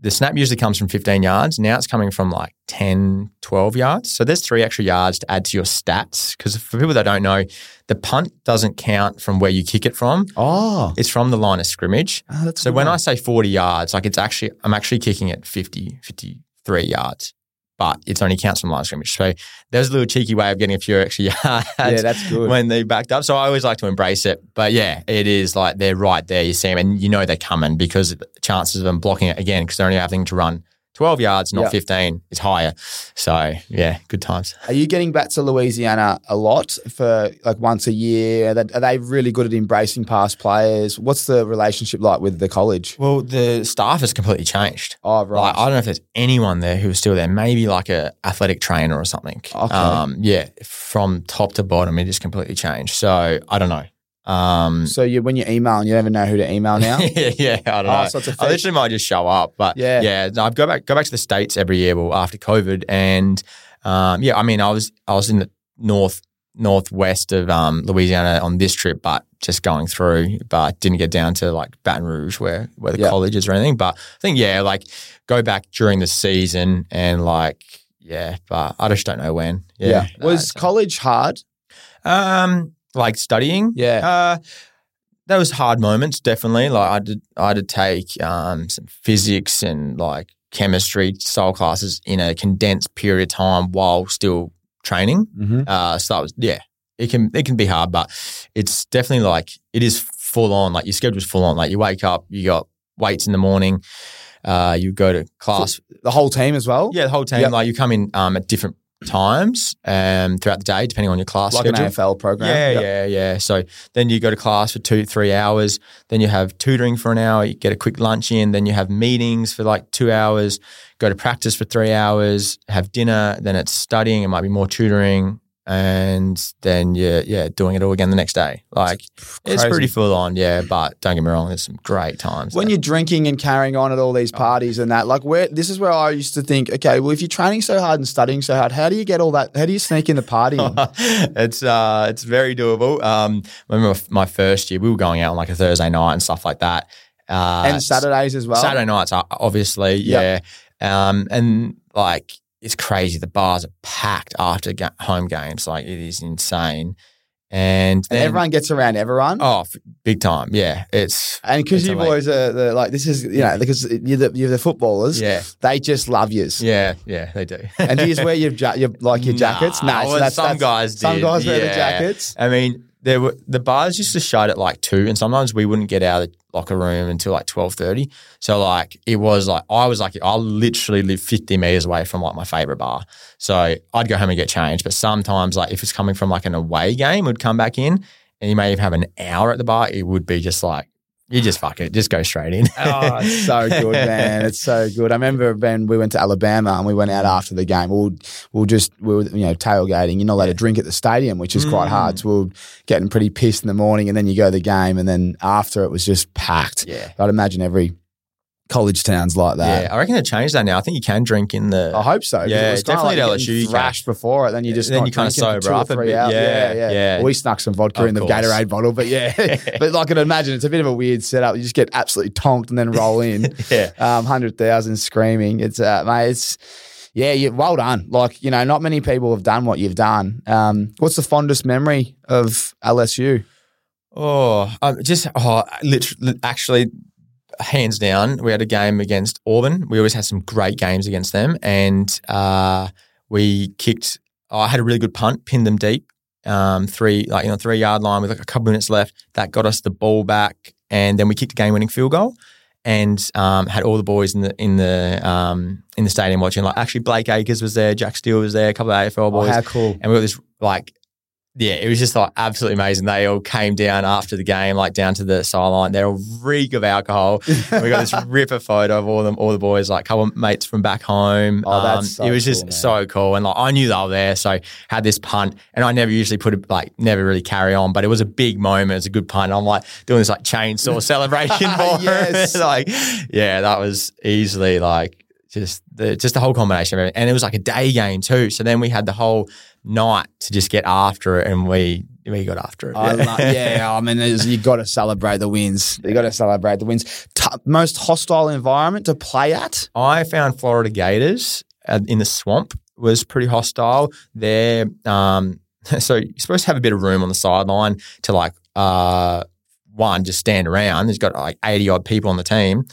the snap usually comes from 15 yards. Now it's coming from like 10, 12 yards. So there's three extra yards to add to your stats. Because for people that don't know, the punt doesn't count from where you kick it from. Oh, It's from the line of scrimmage. Oh, So when one. I say 40 yards, like it's actually, I'm actually kicking it 50, 53 yards but it's only counts from line scrimmage. So there's a little cheeky way of getting a few extra yards. Yeah, that's good. When they backed up. So I always like to embrace it. But yeah, it is like they're right there. You see them and you know they're coming because the chances of them blocking it again because they're only having to run 12 yards, not Yeah. 15, is higher. So yeah, good times. Are you getting back to Louisiana a lot for like once a year? Are they, are they really good at embracing past players? What's the relationship like with the college? Well, the staff has completely changed. Oh, right. Like, I don't know if there's anyone there who's still there. Maybe like a athletic trainer or something. Okay. Um, yeah, from top to bottom, it just completely changed. So I don't know. Um, so you, when you email, you never know who to email now. yeah, yeah, I don't Oh, know. so I literally might just show up, but Yeah. yeah, no, I go back go back to the states every year. Well, after COVID, and um, yeah, I mean, I was I was in the north northwest of um, Louisiana on this trip, but just going through, but didn't get down to like Baton Rouge where where the Yeah. college is or anything. But I think yeah, like go back during the season and like yeah, but I just don't know when. Yeah, Was Uh, college hard? um, like studying. Yeah. Uh, there was hard moments, definitely. Like I did, I had to take um, some physics and like chemistry style classes in a condensed period of time while still training. Mm-hmm. Uh, so that was yeah, it can it can be hard, but it's definitely like it is full on. Like your schedule's full on. Like you wake up, you got weights in the morning. Uh, you go to class The whole team as well? yeah, the whole team. Yep. Like you come in um, at different times um, throughout the day, depending on your class Like schedule. an AFL program. Yeah, Yep. yeah, yeah. So then you go to class for two, three hours. Then you have tutoring for an hour. You get a quick lunch in. Then you have meetings for like two hours. Go to practice for three hours. Have dinner. Then it's studying. It might be more tutoring, and then you're yeah doing it all again the next day. Like it's Crazy. pretty full on. Yeah, but don't get me wrong. There's some great times. When there. you're drinking and carrying on at all these parties and that, like where this is where I used to think, okay, well, if you're training so hard and studying so hard, how do you get all that? How do you sneak in the party? it's uh, it's very doable. Um, I remember my first year, we were going out on like a Thursday night and stuff like that. Uh, and Saturdays as well. Saturday nights, obviously, Yep. yeah. Um, and like it's crazy. The bars are packed after ga- home games. Like it is insane. And And everyone gets around everyone. oh, big time. Yeah, it's And because you boys are the, like, this is, you know, because you're the, you're the footballers, yeah, they just love yous. yeah, yeah. They do. And do you wear your, ja- your like your jackets? Nah, no, well, some guys Some did, guys wear the jackets. I mean, there were the bars used to shut at like two, and sometimes we wouldn't get out of the locker room until like twelve thirty. So like it was like I was like I literally live fifty meters away from like my favorite bar. So I'd go home and get changed. But sometimes like if it's coming from like an away game, we'd come back in, and you may even have an hour at the bar. It would be just like you just fuck it, just go straight in. Oh, it's so good, man. It's so good. I remember when we went to Alabama and we went out after the game. We'll, we'll just, we were, you know, tailgating. You're not allowed to drink at the stadium, which is quite Mm. hard. So we're getting pretty pissed in the morning and then you go to the game and then after it was just packed. yeah. I'd imagine every college town's like that. Yeah, I reckon they changed that now. I think you can drink in the. I hope so. Yeah, it was definitely like LSU you can. thrashed before it. Then you just Then you kinda drinking for sober up a three bit. hours. Yeah, yeah, yeah. Well, we snuck some vodka Of in the course. Gatorade bottle, but yeah. but like I can imagine, it's a bit of a weird setup. You just get absolutely tonked and then roll in. yeah. um, hundred thousand screaming. It's uh, mate, it's yeah, you well done. Like you know, not many people have done what you've done. Um, what's the fondest memory of LSU? Oh, um, just oh, literally, actually, hands down, we had a game against Auburn. We always had some great games against them, and uh, we kicked. I had a really good punt, pinned them deep, um, three like you know three yard line with like a couple minutes left. That got us the ball back, and then we kicked a game winning field goal. And um, had all the boys in the in the um, in the stadium watching. Like actually, Blake Acres was there, Jack Steele was there, a couple of AFL Oh, boys how cool! and we got this like yeah, it was just like absolutely amazing. They all came down after the game, like down to the sideline. They're a reek of alcohol. We got this ripper photo of all them, all the boys, like a couple of mates from back home. Um, Oh, that's so it was cool, just man. so cool. And like I knew they were there, so had this punt, and I never usually put it like never really carry on, but it was a big moment. It was a good punt. I'm like doing this like chainsaw celebration for Yes. like yeah, that was easily like just the just the whole combination of everything. And it was like a day game too. So then we had the whole night to just get after it, and we we got after it. I lo- yeah, I mean, you got to celebrate the wins. You got to celebrate the wins. T- most hostile environment to play at. I found Florida Gators uh, in the swamp was pretty hostile. They're um, so you're supposed to have a bit of room on the sideline to like uh, one just stand around. There's got like eighty odd people on the team.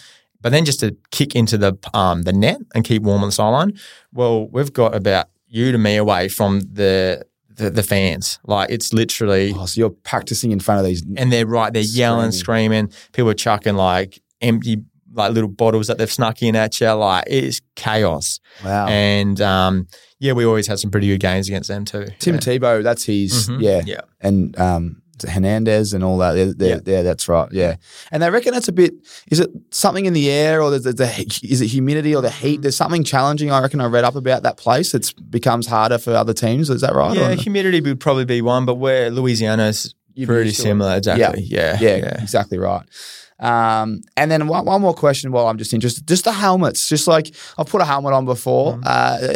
but then just to kick into the um, the net and keep warm on the sideline. Well, we've got about you to me away from the the, the fans. Like it's literally, Oh, so you're practicing in front of these. and they're right. They're yelling, screaming. People are chucking like empty like little bottles that they've snuck in at you. Like it's chaos. Wow. And um, yeah, we always had some pretty good games against them too. Tim yeah. Tebow, that's his. Mhm. Yeah. Yeah. And um, is it Hernandez and all that. They're, they're, yeah. that's right. Yeah. And they reckon it's a bit, is it something in the air or the, the, is it humidity or the heat? Mm. There's something challenging, I reckon I read up about that place. It becomes harder for other teams. Is that right? Yeah, humidity would probably be one, but where Louisiana's You'd pretty similar. Exactly. Yeah. Yeah, Yeah. exactly right. Um, and then one, one more question while I'm just interested, just the helmets. Just like I've put a helmet on before. Mm-hmm.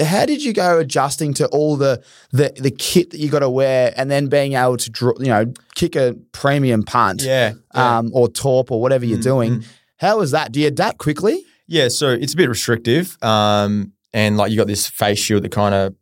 Uh, how did you go adjusting to all the the, the kit that you got to wear, and then being able to draw, you know, kick a premium punt, Yeah. yeah. um, or torp or whatever you're Mm, doing? How was that? Do you adapt quickly? Yeah, so it's a bit restrictive, um, and like you got this face shield that kind of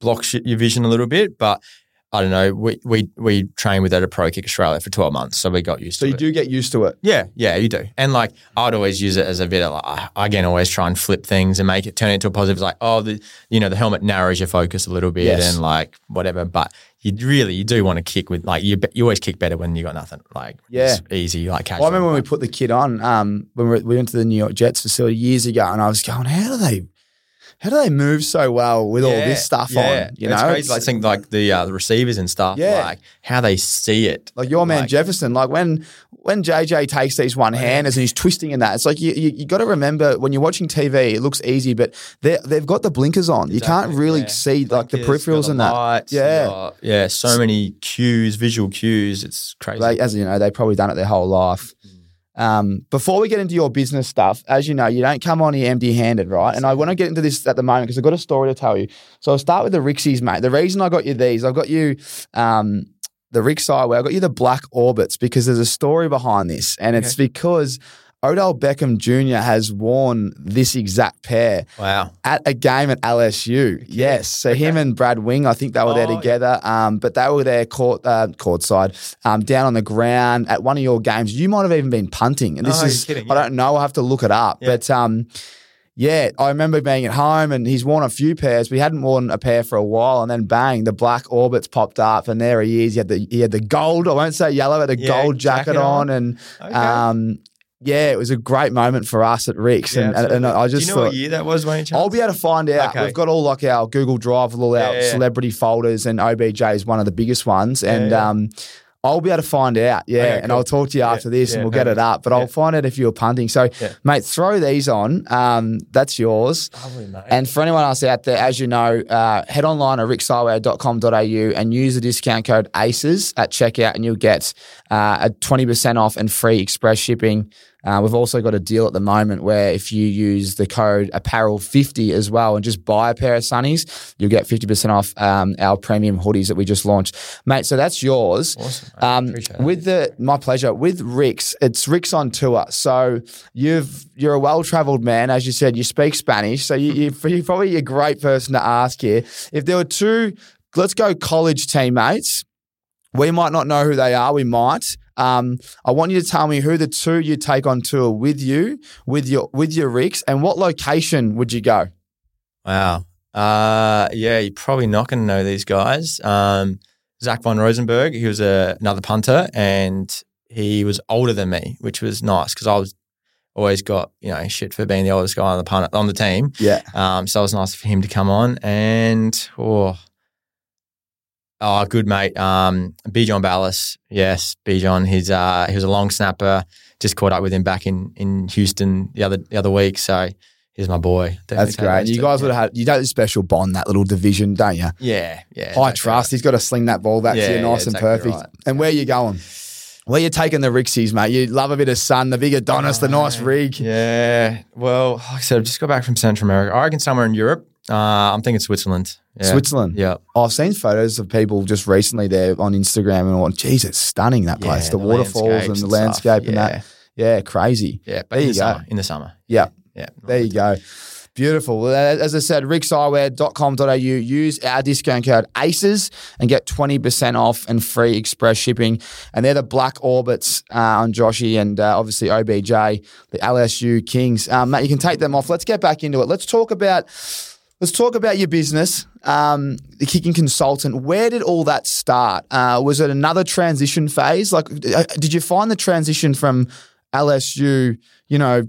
blocks your vision a little bit. But I don't know. We we we trained with that at Pro Kick Australia for twelve months, so we got used So to it. So you do get used to it. Yeah, yeah, you do. And like I'd always use it as a bit of like I- again always try and flip things and make it turn it into a positive. It's like oh the you know the helmet narrows your focus a little bit Yes. and like whatever. But you really you do want to kick with like you you always kick better when you got nothing. Like Yeah. it's easy like casual. Well, I remember when we put the kit on, um, when we, we went to the New York Jets facility years ago, and I was going, how do they, how do they move so well with all this stuff yeah. on? You it's know, crazy. Like think like the uh, the receivers and stuff. Yeah. like how they see it. Like your man Like- Jefferson, like when when JJ takes these one handers and he's twisting in that, it's like you you, you got to remember when you're watching TV, it looks easy, but they they've got the blinkers on. you can't really yeah. see like the peripherals and that. lights, Yeah. got- yeah. So many cues, visual cues. It's crazy. They, as you know, they've probably done it their whole life. Um, before we get into your business stuff, as you know, you don't come on here empty handed, right? And I want to get into this at the moment because I've got a story to tell you. So I'll start with the Rixies, mate. The reason I got you these, I've got you um, the Rix Eyewear, I got you the Black Orbits because there's a story behind this. And it's because Odell Beckham Jr. has worn this exact pair wow. at a game at LSU. Yes. So him and Brad Wing, I think they were there Oh, yeah. together. Um, but they were there court uh, courtside, um, down on the ground at one of your games. You might have even been punting. And this you're is kidding, I don't know. I'll have to look it up. Yeah. But um, yeah, I remember being at home and he's worn a few pairs. We hadn't worn a pair for a while, and then bang, the black orbits popped up, and there he is. He had the he had the gold. I won't say yellow, but the Yeah, gold jacket, jacket on, on. and Okay. um, yeah, it was a great moment for us at Rick's, Yeah, and, and, and. I just Do you know thought what year that was? Any? I'll be able to find out. Okay. We've got all like our Google Drive all our Yeah, celebrity folders, and OBJ is one of the biggest ones. And um, I'll be able to find out. Yeah, Okay, and cool. I'll talk to you Yeah, after this, and we'll get it up. But I'll find out if you're punting. So, Yeah. mate, throw these on. Um, that's yours. Lovely, mate. And for anyone else out there, as you know, uh, head online at rixeyewear.com.au and use the discount code ACES at checkout, and you'll get uh, a 20% off and free express shipping. Uh, we've also got a deal at the moment where if you use the code apparel50 as well and just buy a pair of sunnies, you'll get 50% off um, our premium hoodies that we just launched. Mate, so that's yours. Awesome. Um, with the my pleasure with Rick's, it's Rick's on tour. So you've you're a well traveled man, as you said. You speak Spanish, so you, you, you're probably a great person to ask here. If there were two, let's go college teammates. We might not know who they are. We might. Um, I want you to tell me who the two you take on tour with you, with your with your Ricks, and what location would you go? Wow. Uh, yeah, you're probably not going to know these guys. Um, Zach von Rosenberg, he was a, another punter, and he was older than me, which was nice because I was always got you know shit for being the oldest guy on the punt, on the team. Yeah, Um, so it was nice for him to come on, and oh, oh, good mate, um, B John Ballas, yes, B John. He's uh, he was a long snapper. Just caught up with him back in in Houston the other the other week. So he's my boy. Definitely that's great. You guys would have had you a special bond that little division, don't you? Yeah, yeah. High exactly trust. He's got to sling that ball back to Yeah, you yeah, nice and perfect. right. And where you going? Where you taking the Rixies, mate? You love a bit of sun, the big Adonis, the nice rig. Yeah. Well, like I said, I've just got back from Central America. I reckon somewhere in Europe. Uh, I'm thinking Switzerland. Yeah. Switzerland. Yeah. I've seen photos of people just recently there on Instagram and all. Geez, it's stunning that place. Yeah, the, waterfalls and the stuff. landscape and that. Yeah, crazy. Yeah. But There in you the go. summer. In the summer. Yeah, Yeah. there you go. Beautiful. As I said, rixeyewear.com.au. Use our discount code ACES and get 20% off and free express shipping. And they're the Black Orbits uh, on Joshy and uh, obviously OBJ, the LSU Kings. Um, Matt, you can take them off. Let's get back into it. Let's talk about. Let's talk about your business, um, the kicking consultant. Where did all that start? Uh, was it another transition phase? Like, uh, did you find the transition from LSU, you know,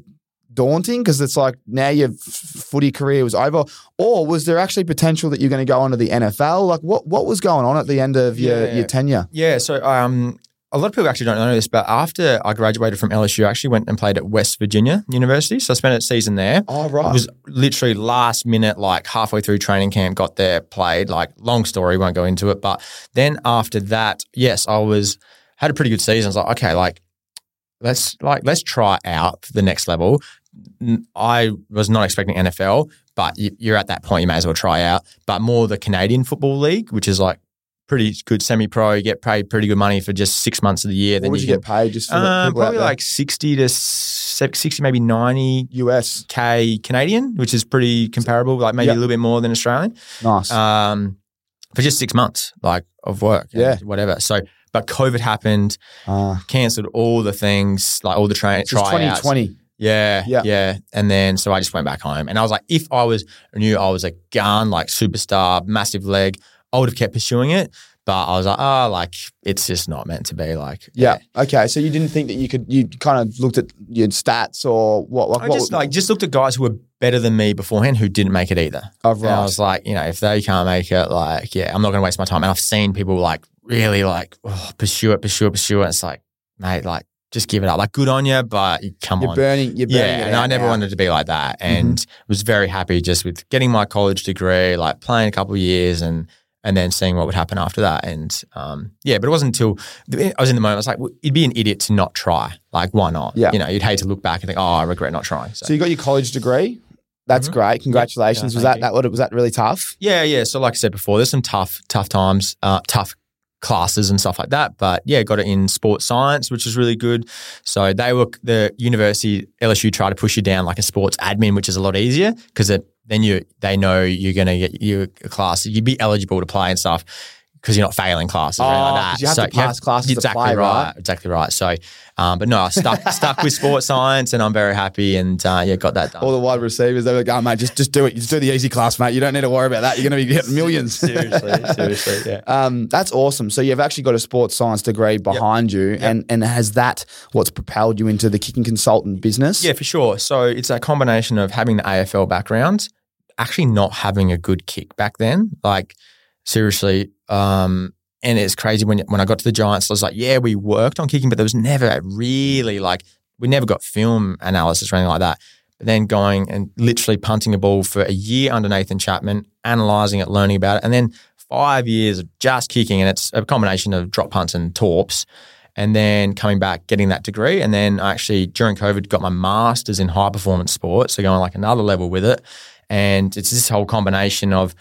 daunting because it's like now your f- footy career was over, or was there actually potential that you're going to go on to the NFL? Like, what what was going on at the end of your, Yeah. your tenure? Yeah, so um, a lot of people actually don't know this, but after I graduated from LSU, I actually went and played at West Virginia University. So I spent a season there. Oh, right. It was literally last minute, like halfway through training camp, got there, played. Like long story, won't go into it. But then after that, yes, I was had a pretty good season. I was like, okay, like let's like let's try out the next level. I was not expecting NFL, but you- you're at that point, you may as well try out. But more the Canadian Football League, which is like pretty good semi-pro. You get paid pretty good money for just six months of the year. what then would you, get paid? Just for um, probably like sixty to sixty, maybe ninety US. k Canadian, which is pretty comparable, like maybe Yeah. a little bit more than Australian, Nice. um, for just six months, like of work, Yeah. whatever. So, but COVID happened, Uh, cancelled all the things, like all the train it's 2020. Yeah, Yeah. yeah, And then so I just went back home, and I was like, if I was knew I was a gun, like superstar, massive leg, I would have kept pursuing it. But I was like, oh, like it's just not meant to be. Like, Yeah. Okay. So you didn't think that you could? You kind of looked at your stats or what? Like, I what just like just looked at guys who were better than me beforehand who didn't make it either. Oh, And I was like, you know, if they can't make it, like, yeah, I'm not going to waste my time. And I've seen people like really like oh, pursue it, pursue it, pursue it. It's like, mate, like just give it up. Like, good on you, but come on. You're on. burning. You're burning. yeah, and I never now. wanted to be like that, mm-hmm. and was very happy just with getting my college degree, like playing a couple of years, and and then seeing what would happen after that. And um, yeah, but it wasn't until I was in the moment. I was like, well, you'd be an idiot to not try. Like, why not? Yeah. you know, you'd hate to look back and think, oh, I regret not trying. So, So you got your college degree. That's Mhm. great. Congratulations. Yeah, was that you. that was that really tough? Yeah, yeah. So like I said before, there's some tough, tough times, uh, tough classes and stuff like that. But yeah, got it in sports science, which was really good. So they were the university LSU tried to push you down like a sports admin, which is a lot easier because it then you they know you're gonna get your class, you'd be eligible to play and stuff. Because you're not failing classes or anything Oh, like 'cause that. you have So to pass classes exactly play, right, right? Exactly right. So, um, but no, I stuck stuck with sports science, and I'm very happy, and uh, yeah, got that done. All the wide receivers, they were like, "Oh, mate, just just do it. Just do the easy class, mate. You don't need to worry about that. You're going to be getting millions." seriously, seriously, yeah. Um, that's awesome. So you've actually got a sports science degree behind you, and and has that what's propelled you into the kicking consultant business? Yeah, for sure. So it's a combination of having the AFL background, actually not having a good kick back then. Like seriously, um, and it's crazy when when I got to the Giants, I was like, yeah, we worked on kicking, but there was never really like we never got film analysis or anything like that. But then going and literally punting a ball for a year under Nathan Chapman, analyzing it, learning about it, and then five years of just kicking, and it's a combination of drop punts and torps and then coming back, getting that degree. And then I actually, during COVID, got my master's in high performance sports. So going like another level with it. And it's this whole combination of,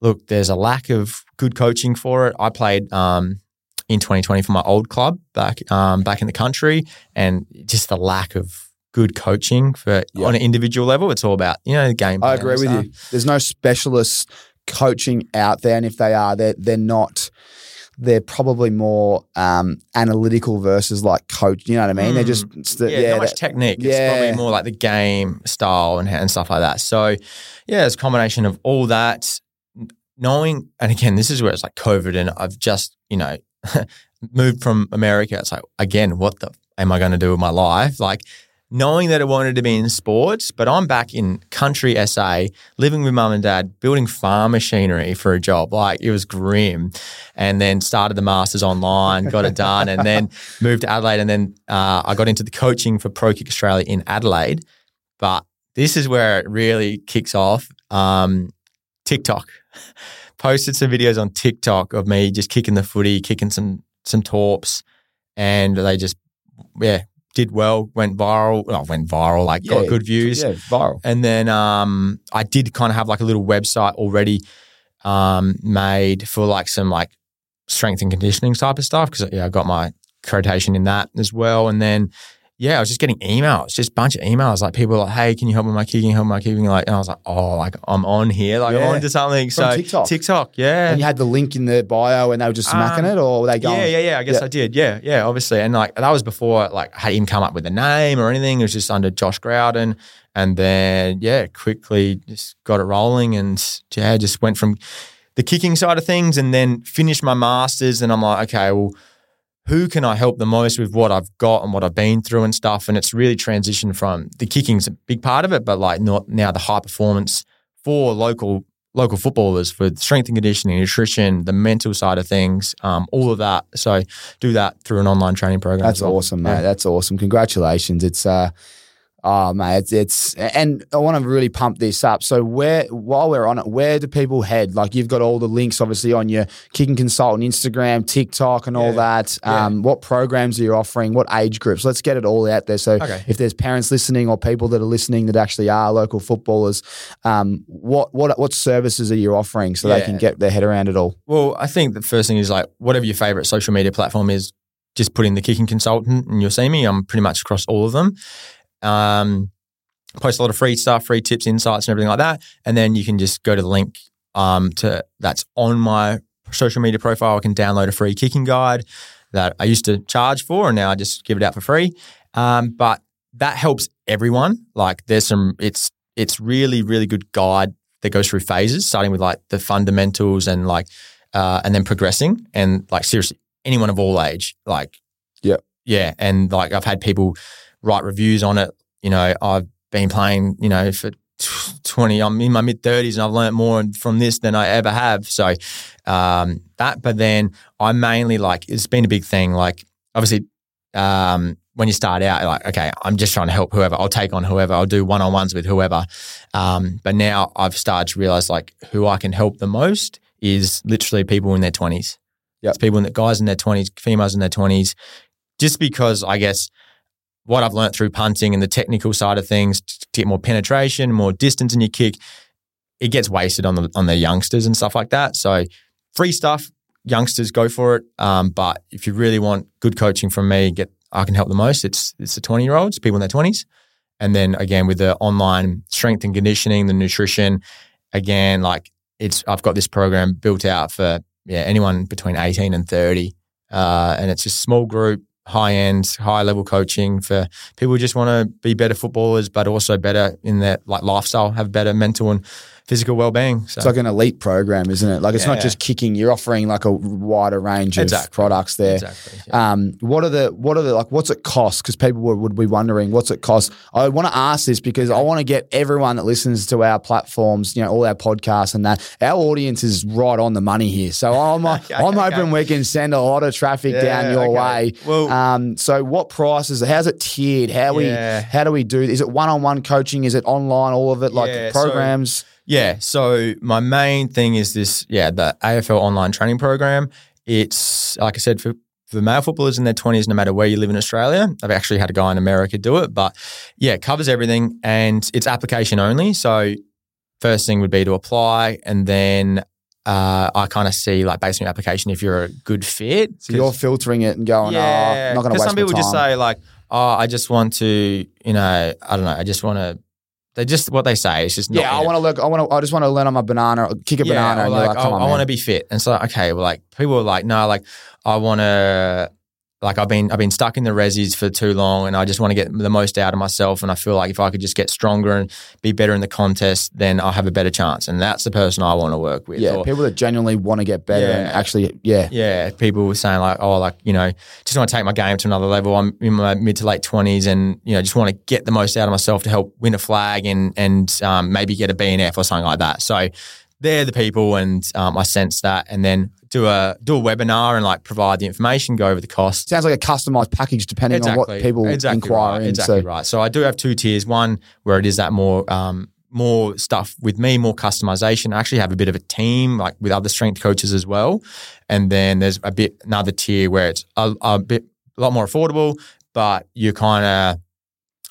look, there's a lack of good coaching for it. I played um, in 2020 for my old club back um, back in the country, and just the lack of good coaching for Yeah. on an individual level. It's all about you know the game. I agree with stuff. you. There's no specialist coaching out there, and if they are, they're they're not. They're probably more um, analytical versus like coach. You know what I mean? They're just it's Hmm. yeah, yeah, not much that- technique. It's yeah. probably more like the game style and, and stuff like that. So, yeah, it's a combination of all that, knowing, and again, this is where it's like COVID, and I've just, you know, moved from America. It's like, again, what the am I going to do with my life? Like, knowing that I wanted to be in sports, but I'm back in country SA, living with mum and dad, building farm machinery for a job. Like it was grim. And then started the masters online, got it done, and then moved to Adelaide. And then uh, I got into the coaching for Pro Kick Australia in Adelaide. But this is where it really kicks off. Um, TikTok. Posted some videos on TikTok of me just kicking the footy, kicking some some torps, and they just yeah did well, went viral. Well, went viral, like Yeah, got good views. yeah, viral. And then um, I did kind of have like a little website already um, made for like some like strength and conditioning type of stuff because yeah, I got my accreditation in that as well. And then yeah, I was just getting emails, just a bunch of emails. Like people were like, hey, can you help with my kicking? Help with my kicking? Like, and I was like, oh, like I'm on here, like I'm Yeah. on to something. From so TikTok? TikTok, yeah. And you had the link in the bio and they were just smacking Um, it or were they going? Yeah, yeah, yeah. I guess Yeah. I did. Yeah, yeah, obviously. And like that was before like I hadn't even come up with a name or anything. It was just under Josh Growden. And then yeah, quickly just got it rolling and yeah, just went from the kicking side of things and then finished my masters and I'm like, okay, well, who can I help the most with what I've got and what I've been through and stuff? And it's really transitioned from the kicking's a big part of it, but like not now the high performance for local local footballers for strength and conditioning, nutrition, the mental side of things, um, all of that. So do that through an online training program. That's well. awesome, mate. Yeah. That's awesome. Congratulations. It's uh oh mate, it's, it's and I want to really pump this up. So where while we're on it, where do people head? Like you've got all the links obviously on your kicking consultant Instagram, TikTok and all Yeah. that. Yeah. Um what programs are you offering? What age groups? Let's get it all out there. So Okay. if there's parents listening or people that are listening that actually are local footballers, um what what what services are you offering so they can get their head around it all? Well, I think the first thing is like whatever your favorite social media platform is, just put in the kicking consultant and you'll see me. I'm pretty much across all of them. Um, post a lot of free stuff, free tips, insights, and everything like that. And then you can just go to the link um, to that's on my social media profile. I can download a free kicking guide that I used to charge for, and now I just give it out for free. Um, but that helps everyone. Like there's some, it's it's really really good guide that goes through phases, starting with like the fundamentals and like uh, and then progressing and like seriously anyone of all age, like yeah, yeah, and like I've had people write reviews on it. You know, I've been playing, you know, for 20, I'm in my mid 30s and I've learned more from this than I ever have. So um, that, but then I mainly like, it's been a big thing. Like, obviously, um, when you start out, like, okay, I'm just trying to help whoever. I'll take on whoever. I'll do one on ones with whoever. Um, but now I've started to realize like who I can help the most is literally people in their 20s. Yep. It's people in the guys in their 20s, females in their 20s, just because I guess what I've learned through punting and the technical side of things to get more penetration, more distance in your kick, it gets wasted on the on the youngsters and stuff like that. So free stuff, youngsters go for it. Um, but if you really want good coaching from me, get I can help the most. It's it's the twenty year olds, people in their twenties, and then again with the online strength and conditioning, the nutrition, again like it's I've got this program built out for yeah anyone between eighteen and thirty, uh, and it's a small group. High end, high level coaching for people who just want to be better footballers, but also better in their like lifestyle, have better mental and physical well being. So It's like an elite program, isn't it? Like it's not Yeah. just kicking. You're offering like a wider range of products there. exactly. yeah. Um, what are the what are the like? What's it cost? Because people would, be wondering what's it cost. I want to ask this because I want to get everyone that listens to our platforms, you know, all our podcasts and that our audience is right on the money here. So I'm Okay, I'm okay. hoping we can send a lot of traffic down your okay. way. Well- um, so what prices? How's it tiered? How Yeah. we how do we do? Is it one on one coaching? Is it online? All of it like Yeah, so- programs? Yeah. So my main thing is this, yeah, the AFL online training program. It's like I said, for, for male footballers in their twenties, no matter where you live in Australia. I've actually had a guy in America do it, but yeah, it covers everything and it's application only. So first thing would be to apply and then uh, I kind of see like based on your application if you're a good fit. so you're filtering it and going, oh, I'm not going to waste some people just say like, oh, I just want to, you know, I don't know, I just want to. They just what they say is just not yeah, I want to look. I want to. I just want to learn on my banana, kick a banana, or and like, like, oh, on, I want to be fit. And so, okay, well, like people are like, no, like I want to, like I've been, I've been stuck in the resis for too long, and I just want to get the most out of myself. And I feel like if I could just get stronger and be better in the contest, then I'll have a better chance. And that's the person I want to work with. yeah, Or- people that genuinely want to get better and actually, yeah, yeah, people were saying like, oh, like you know, just want to take my game to another level. I'm in my mid to late twenties, and you know, just want to get the most out of myself to help win a flag and and um, maybe get a BNF or something like that. So they're the people, and um, I sense that, and then do a do a webinar and like provide the information, go over the costs. sounds like a customized package depending on what people exactly inquire right, in. Exactly so right. So I do have two tiers. One where it is that more um, more stuff with me, more customization. I actually have a bit of a team like with other strength coaches as well. And then there's a bit another tier where it's a, a bit a lot more affordable, but you're kind of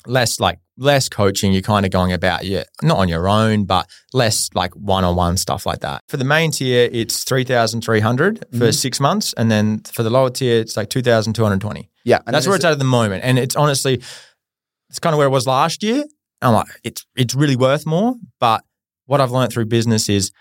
less like less coaching. You're kind of going about yeah, not on your own, but less like one on one stuff like that. For the main tier, it's three thousand three hundred for mm-hmm. six months, and then for the lower tier, it's like two thousand two hundred twenty. Yeah, and That's where it's at at the moment. And it's honestly, it's kind of where it was last year. I'm like, it's it's really worth more. But what I've learned through business is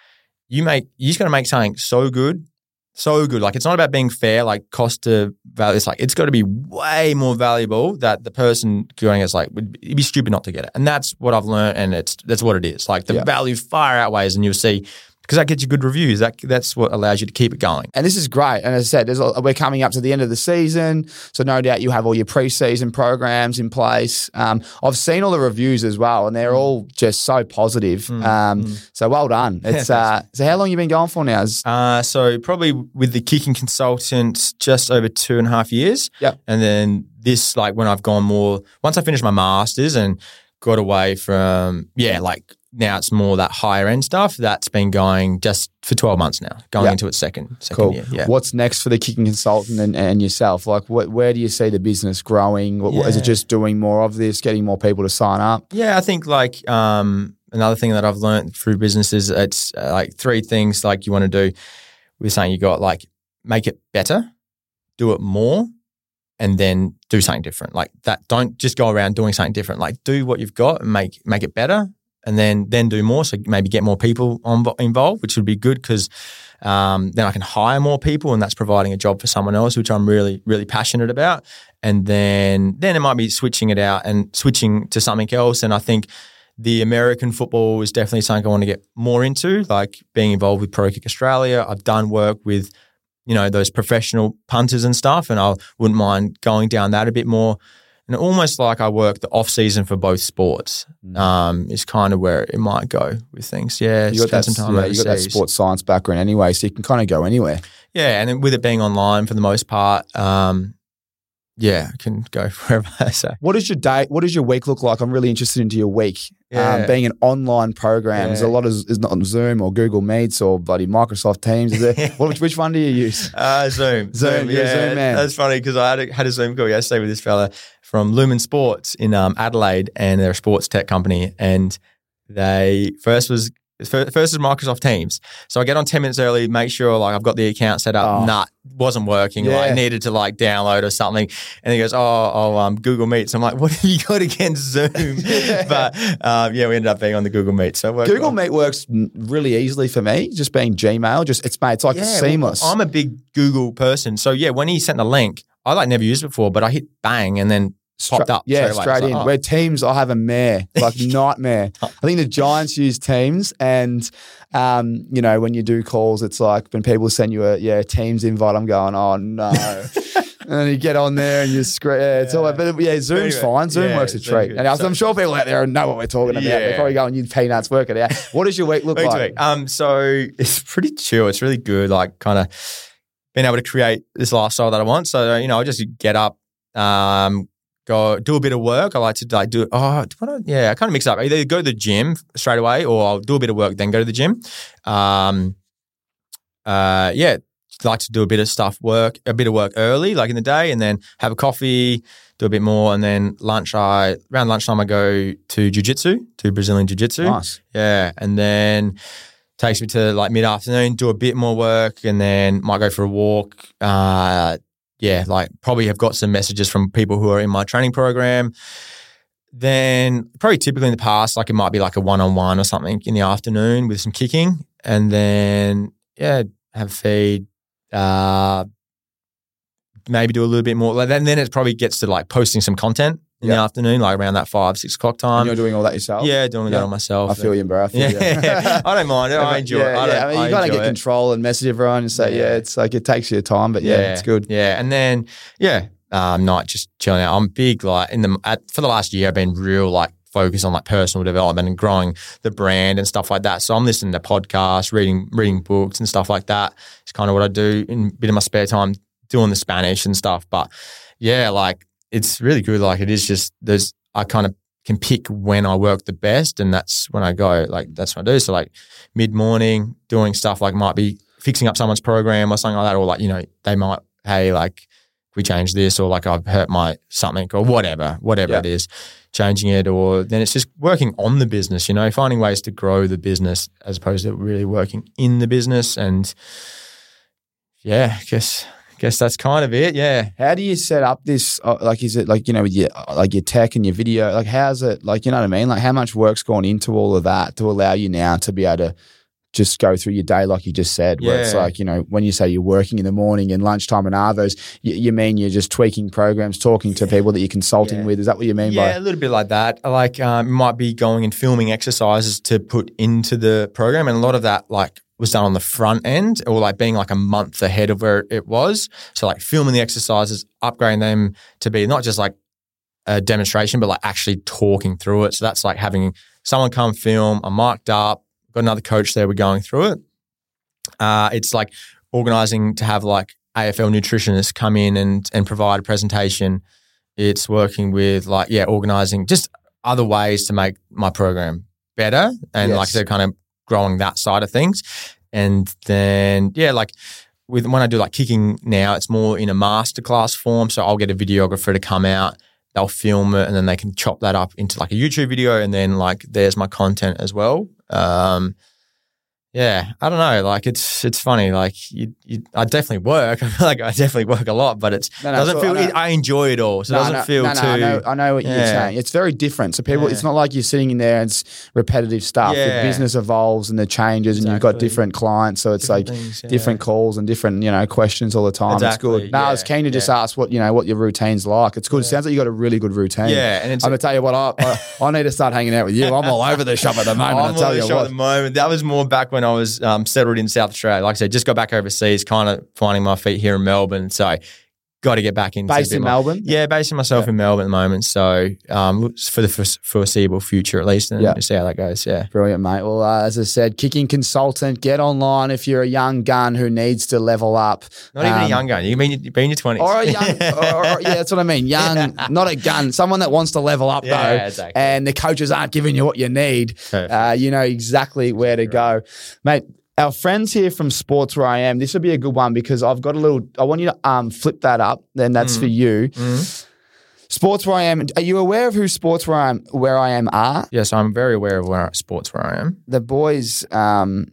you make you're just going to make something so good, so good. Like it's not about being fair, like cost to value. It's like it's got to be way more valuable that the person going is like would it'd be stupid not to get it. And that's what I've learned, and it's that's what it is. Like the Yeah. value far outweighs, and you'll see because that gets you good reviews. That that's what allows you to keep it going. And this is great. And as I said, there's a, we're coming up to the end of the season. So no doubt you have all your preseason programs in place. Um, I've seen all the reviews as well, and Mm. they're all just so positive. um, So well done. It's uh, So how long you been going for now? Uh, so probably with the kicking consultant, just over two and a half years. Yep. And then this, like when I've gone more, once I finished my masters and got away from, yeah, like now it's more that higher end stuff. That's been going just for twelve months now, going Yep. into its second second Cool. year. Yeah. What's next for the kicking consultant and, and yourself? Like, what, where do you see the business growing? What, what- Is it just doing more of this, getting more people to sign up? Yeah, I think like um, another thing that I've learned through business is it's uh, like three things like you want to do We're saying you got like make it better, do it more, and then do something different. Like that. Don't just go around doing something different. Like do what you've got and make make it better, and then then do more. So maybe get more people on, involved, which would be good because um, then I can hire more people, and that's providing a job for someone else, which I'm really really passionate about. And then then it might be switching it out and switching to something else. And I think the American football is definitely something I want to get more into, like being involved with Pro Kick Australia. I've done work with you know those professional punters and stuff, and I wouldn't mind going down that a bit more. And almost like I work the off season for both sports um, is kind of where it might go with things. Yeah, You got, that, some yeah, you got that sports science background anyway, so you can kind of go anywhere. Yeah, and then with it being online for the most part, um, yeah, I can go wherever. So What does your day? What does your week look like? I'm really interested into your week. Um, being an online program, there's a lot of is not on Zoom or Google Meets or bloody Microsoft Teams. Is there, which, which one do you use? Uh, Zoom. Zoom, you're a Zoom man. That's funny because I had a, had a Zoom call yesterday with this fella from Lumen Sports in um, Adelaide, and they're a sports tech company. And they first was first is Microsoft Teams. So I get on ten minutes early, make sure like I've got the account set up. Oh. Nah, wasn't working. Yeah. Like needed to like download or something. And he goes, "Oh, oh, um, Google Meets." I'm like, "What have you got against Zoom?" but um, yeah, we ended up being on the Google Meet. So Google well. Meet works really easily for me. Just being Gmail, just it's mate, it's like well, seamless. I'm a big Google person. So yeah, when he sent the link, I like never used it before, but I hit bang and then popped up. Yeah, straight, straight in. like, oh. Where Teams, I have a mare, like nightmare. I think the Giants use Teams, and um, you know when you do calls, it's like when people send you a yeah Teams invite. I'm going, oh no, and then you get on there and you scream. Yeah, it's all. But yeah, Zoom's Anyway, fine. Zoom yeah, works a treat, and So- I'm sure people out there know what we're talking about. They're Yeah. probably going, you peanuts, work it out. What does your week look Week like? week. Um, so it's pretty chill. It's really good. Like kind of being able to create this lifestyle that I want. So you know, I just get up, um, go do a bit of work. I like to like do. Oh, I, yeah, I kind of mix up. I either go to the gym straight away, or I'll do a bit of work then go to the gym. Um, uh, yeah. Like to do a bit of stuff work, a bit of work early, like in the day, and then have a coffee, do a bit more, and then lunch. I around lunchtime I go to jujitsu, to Brazilian jiu-jitsu. Nice. Yeah, and then takes me to like mid afternoon, do a bit more work, and then might go for a walk. Uh, yeah, like probably have got some messages from people who are in my training program. Then probably typically in the past, like it might be like a one on one or something in the afternoon with some kicking, and then yeah, have feed. Uh, maybe do a little bit more. Like then, then it probably gets to like posting some content in the afternoon, like around that five six o'clock And time. you're doing all that yourself. Yeah, doing Yeah. that on myself. I feel you, bro. I feel you. Yeah, I don't mind it. I enjoy it. I, I mean, you I gotta get it. control and message everyone and say, yeah. It's like it takes your time, but yeah, it's good. Yeah, and then yeah, um, night just chilling out. I'm big like in the at, for the last year. I've been real like focused on like personal development and growing the brand and stuff like that. So I'm listening to podcasts, reading reading books and stuff like that. It's kind of what I do in a bit of my spare time, doing the Spanish and stuff. But yeah, like it's really good. Like it is just there's I kind of can pick when I work the best, and that's when I go. Like that's what I do. So like mid morning, doing stuff like might be fixing up someone's program or something like that, or like you know they might hey like we change this or like I've hurt my something or whatever, whatever Yeah. it is, changing it or then it's just working on the business, you know, finding ways to grow the business as opposed to really working in the business and yeah, I guess guess that's kind of it. Yeah. How do you set up this? uh, Like, is it like you know, with your uh, like your tech and your video? Like, how's it? Like, you know what I mean? Like, how much work's gone into all of that to allow you now to be able to just go through your day, like you just said, where it's like you know, when you say you're working in the morning and lunchtime and others, you, you mean you're just tweaking programs, talking to people that you're consulting Yeah. with? Is that what you mean Yeah, by? a little bit like that. Like, um, might be going and filming exercises to put into the program, and a lot of that like was done on the front end, or like being like a month ahead of where it was. So like filming the exercises, upgrading them to be not just like a demonstration, but like actually talking through it. So that's like having someone come film. I'm marked up. Got another coach there. We're going through it. Uh, it's like organizing to have like AFL nutritionists come in and and provide a presentation. It's working with like yeah, organizing just other ways to make my program better, and like I said, kind of growing that side of things. And then yeah, like with when I do like kicking now, it's more in a masterclass form. So I'll get a videographer to come out. They'll film it and then they can chop that up into like a YouTube video and then like there's my content as well. Um, yeah, I don't know. Like it's it's funny. Like you, you, I definitely work. I feel like I definitely work a lot, but it's No, no, doesn't feel. I I enjoy it all, so it doesn't no, feel no, too. I know, I know what you're saying. It's very different. So people, Yeah. it's not like you're sitting in there and it's repetitive stuff. The business evolves and the changes, and you've got different clients. So it's Different like things, yeah. different calls and different you know questions all the time. Exactly, It's good. No, I was keen to just yeah. ask what you know what your routine's like. It's good. It sounds like you got a really good routine. Yeah, and it's I'm gonna tell you what. I, I I need to start hanging out with you. I'm all over the shop at the moment. I'm on you the what. at the moment. That was more back when I was um, settled in South Australia. Like I said, just got back overseas, kind of finding my feet here in Melbourne. So, got to get back into Based in more- Melbourne. Yeah, basing myself in Melbourne at the moment. So, um, for the fores- foreseeable future at least, and Yeah. see how that goes. Yeah. Brilliant, mate. Well, uh, as I said, kicking consultant. Get online if you're a young gun who needs to level up. Not even a Um, young gun. You mean you your twenties? or a young, or, or- yeah, that's what I mean. Young, not a gun, someone that wants to level up Yeah, though, exactly. and the coaches aren't giving you what you need. Uh, you know exactly where to go, mate. Our friends here from Sports Where I Am. This would be a good one because I've got a little. I want you to um flip that up. Then that's for you. Mhm. Sports Where I Am. Are you aware of who Sports Where I Am? Where I Am are Yes, I'm very aware of where sports where I am. the boys, um,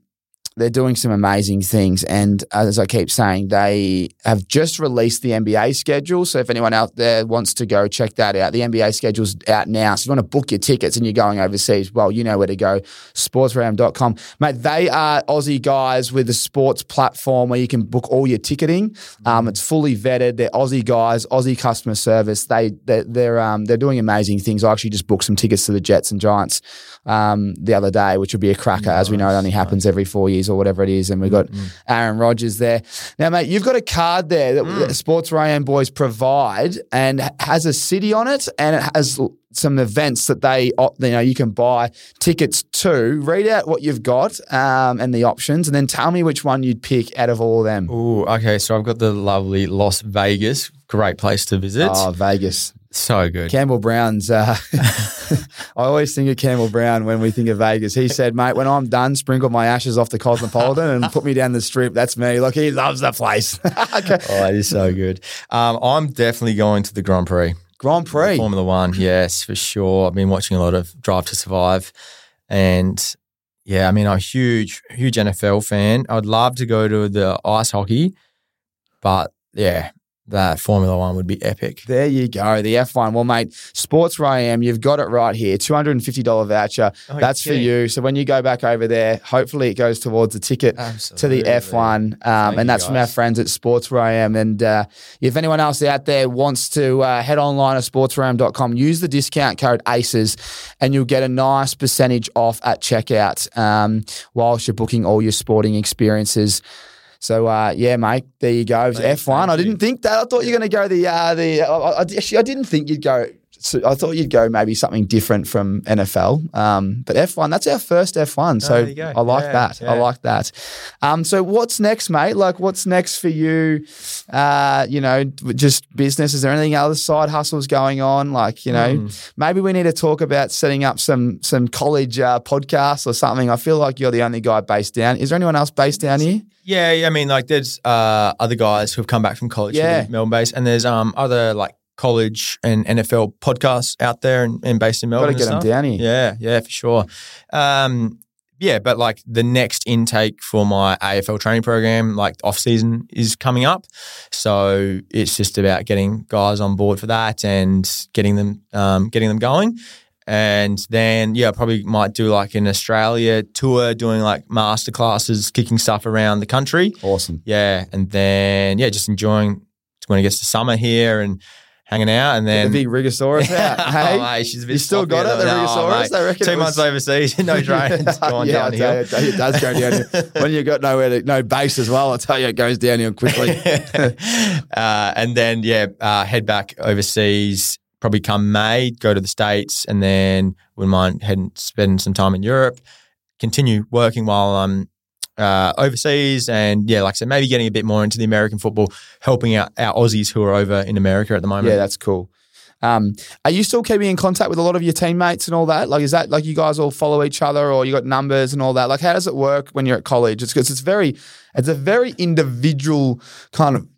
they're doing some amazing things. And as I keep saying, they have just released the NBA schedule. So if anyone out there wants to go check that out, the NBA schedule's out now. So if you want to book your tickets and you're going overseas, well, you know where to go, sportswhereiam.com. Mate, they are Aussie guys with a sports platform where you can book all your ticketing. Um, it's fully vetted. They're Aussie guys, Aussie customer service. They, they're, they're, um, they're doing amazing things. I actually just booked some tickets to the Jets and Giants um, the other day, which would be a cracker. As we know, it only happens every four years or whatever it is. And we've got mm, mm, mm. Aaron Rodgers there. Now, mate, you've got a card there that that Sports Where I Am boys provide and has a city on it and it has some events that they, you know, you can buy tickets to. Read out what you've got um, and the options, and then tell me which one you'd pick out of all of them. Oh, okay. So I've got the lovely Las Vegas. Great place to visit. Oh, Vegas. So good. Campbell Brown's. Uh, I always think of Campbell Brown when we think of Vegas. He said, "Mate, when I'm done, sprinkle my ashes off the Cosmopolitan and put me down the strip. That's me." Look, he loves the place. okay. Oh, it is so good. Um, I'm definitely going to the Grand Prix. Grand Prix. Formula One, yes, for sure. I've been watching a lot of Drive to Survive, and yeah, I mean, I'm a huge, huge NFL fan. I'd love to go to the ice hockey, but yeah, that Formula One would be epic. There you go, the F1. Well, mate, Sports Where I Am, you've got it right here. $250 voucher. Oh, That's for you. So when you go back over there, hopefully it goes towards the ticket to the F1. Um, and that's from our friends at Sports Where I Am. And uh, if anyone else out there wants to uh, head online at sportswhereiam.com, use the discount code ACES and you'll get a nice percentage off at checkout um, whilst you're booking all your sporting experiences. So uh, yeah, mate, there you go. F1. I didn't think that. I thought you were going to go the uh, the. I, I, actually, I didn't think you'd go. So I thought you'd go maybe something different from NFL. Um, but F1, that's our first F1. So go. I like Yeah, that. I like that. Um, so what's next, mate? Like, what's next for you? Uh, you know, just business. Is there anything other side hustles going on? Like, you know, Hmm. maybe we need to talk about setting up some some college uh, podcasts or something. I feel like you're the only guy based down. Is there anyone else based down here? Yeah, yeah, I mean, like there's uh, other guys who've come back from college, Yeah. Melbourne based, and there's um other like college and NFL podcasts out there and, and based in Melbourne. Got to get them down here. Yeah, yeah, for sure. Um, yeah, but like the next intake for my AFL training program, like off season is coming up. So it's just about getting guys on board for that and getting them um, getting them going. And then yeah, I probably might do like an Australia tour, doing like master classes, kicking stuff around the country. Awesome. Yeah, and then yeah, just enjoying when it gets to summer here and hanging out, and then the big Rigosaurus out. hey, oh, mate, she's a bit you still got it, the no, Rigosaurus? I reckon Two was- months overseas, no it's gone yeah, downhill. you, it does go downhill. when you've got nowhere to, no base as well, I tell you, it goes downhill quickly. uh, and then yeah, uh, head back overseas. Probably come May, go to the states, and then wouldn't mind heading spending some time in Europe. Continue working while I'm uh, overseas, and yeah, like I said, maybe getting a bit more into the American football, helping out our Aussies who are over in America at the moment. yeah, that's cool. Um, are you still keeping in contact with a lot of your teammates and all that? Like, is that like you guys all follow each other, or you got numbers and all that? Like, how does it work when you're at college? It's because it's very, it's a very individual kind of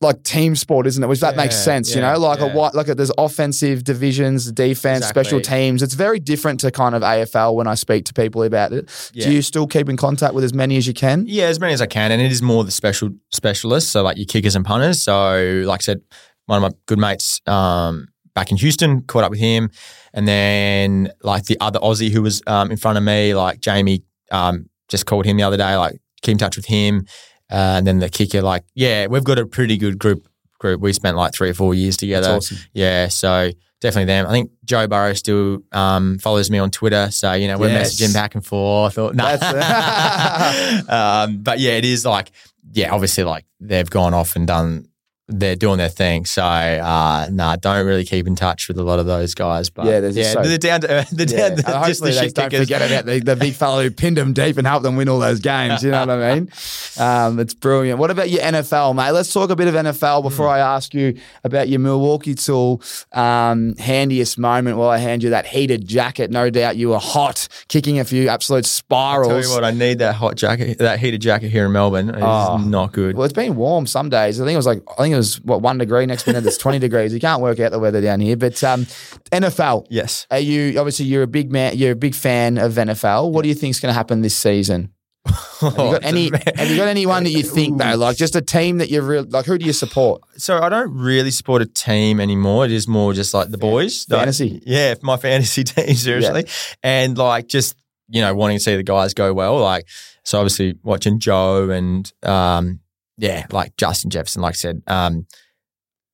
like team sport, isn't it? Which that makes Yeah, sense, you know. Like a white, like a, there's offensive divisions, defense, special teams. It's very different to kind of AFL when I speak to people about it. Yeah. Do you still keep in contact with as many as you can? Yeah, as many as I can, and it is more the special specialists, so like your kickers and punters. So, like I said, one of my good mates um, back in Houston caught up with him, and then like the other Aussie who was um, in front of me, like Jamie, um, just called him the other day, like keep in touch with him, uh, and then the kicker, like yeah, we've got a pretty good group. Group we spent like three or four years together. Awesome. Yeah, so definitely them. I think Joe Burrow still um, follows me on Twitter, so you know we're Yes. messaging back and forth. Or. That's um, but yeah, it is like yeah, obviously like they've gone off and done. They're doing their thing, so uh, nah, don't really keep in touch with a lot of those guys. But Yeah, yeah, so- they're down to earth. They're Yeah, down to just hopefully the they shit don't kickers. forget about the, the big fellow who pinned them deep and helped them win all those games. You know what I mean? Um, it's brilliant. What about your NFL, mate? Let's talk a bit of NFL before I ask you about your Milwaukee Tool um, handiest moment while I hand you that heated jacket. No doubt you were hot, kicking a few absolute Tell spirals. you what, I need that hot jacket, that heated jacket here in Melbourne. It's Oh. not good. Well, it's been warm some days. I think it was like I think it was what one degree. Next minute it's twenty degrees. You can't work out the weather down here. But um, NFL, Yes. Are you obviously you're a big man? You're a big fan of NFL. What do you think is going to happen this season? Have you got any? have you got anyone that you think though, like just a team that you're real? Like who do you support? So I don't really support a team anymore. It is more just like the boys. Like, Fantasy. yeah, my fantasy team, seriously. And like just, you know, wanting to see the guys go well. Like, so obviously watching Joe and, um, yeah, like Justin Jefferson, like I said. Um,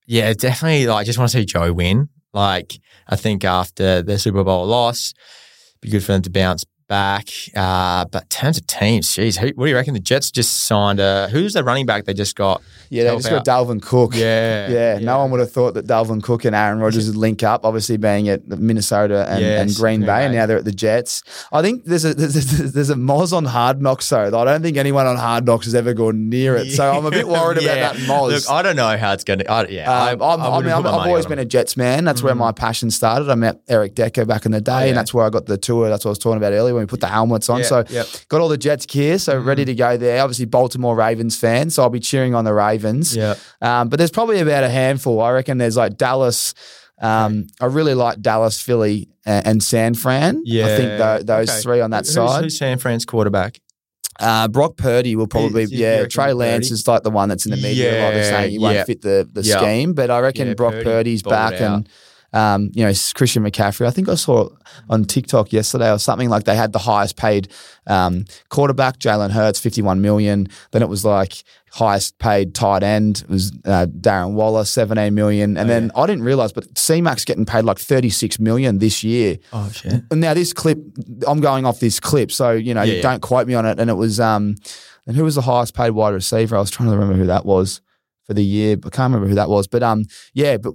yeah, definitely like I just want to see Joe win. Like, I think after the Super Bowl loss, be good for them to bounce back. Uh, but in terms of teams, geez, who, what do you reckon? The Jets just signed a, who's the running back they just got? Yeah, they Help just got Dalvin Cook. Yeah. Yeah, no one would have thought that Dalvin Cook and Aaron Rodgers would link up. Obviously, being at Minnesota and, Yes, and Green Green Bay, and now they're at the Jets. I think there's a there's a, there's a moz on Hard Knocks though. I don't think anyone on Hard Knocks has ever gone near it. So I'm a bit worried Yeah. about that moz. Look, I don't know how it's going to. I, yeah, I, Um, I'm, I, I, mean, I'm, I've always been a Jets man. That's where my passion started. I met Eric Decker back in the day, Mm. Oh, yeah. and that's where I got the tour. That's what I was talking about earlier when we put the helmets on. Yeah, so yep. got all the Jets gear, so Mm-hmm. ready to go there. Obviously, Baltimore Ravens fan, so I'll be cheering on the Ravens. Yeah. Um, but there's probably about a handful. I reckon there's like Dallas. Um, I really like Dallas, Philly, and, and San Fran. Yeah, I think tho- those okay. three on that Who's, side. Who's San Fran's quarterback? Uh, Brock Purdy will probably, Is- yeah. Trey Lance Purdy? is like the one that's in the media. like they're Yeah, saying he won't fit the, the Yeah. scheme, but I reckon Yeah, Brock Purdy Purdy's back and. Um, you know, Christian McCaffrey. I think I saw on TikTok yesterday or something like they had the highest paid um, quarterback, Jalen Hurts, fifty-one million. Then it was like highest paid tight end was uh, Darren Waller, seventeen million. And Oh, then I didn't realize, but C-Mac's getting paid like thirty-six million this year. Oh shit! Now this clip, I'm going off this clip, so you know, Yeah, yeah. don't quote me on it. And it was, um, and who was the highest paid wide receiver? I was trying to remember who that was for the year, but I can't remember who that was. But um, yeah, but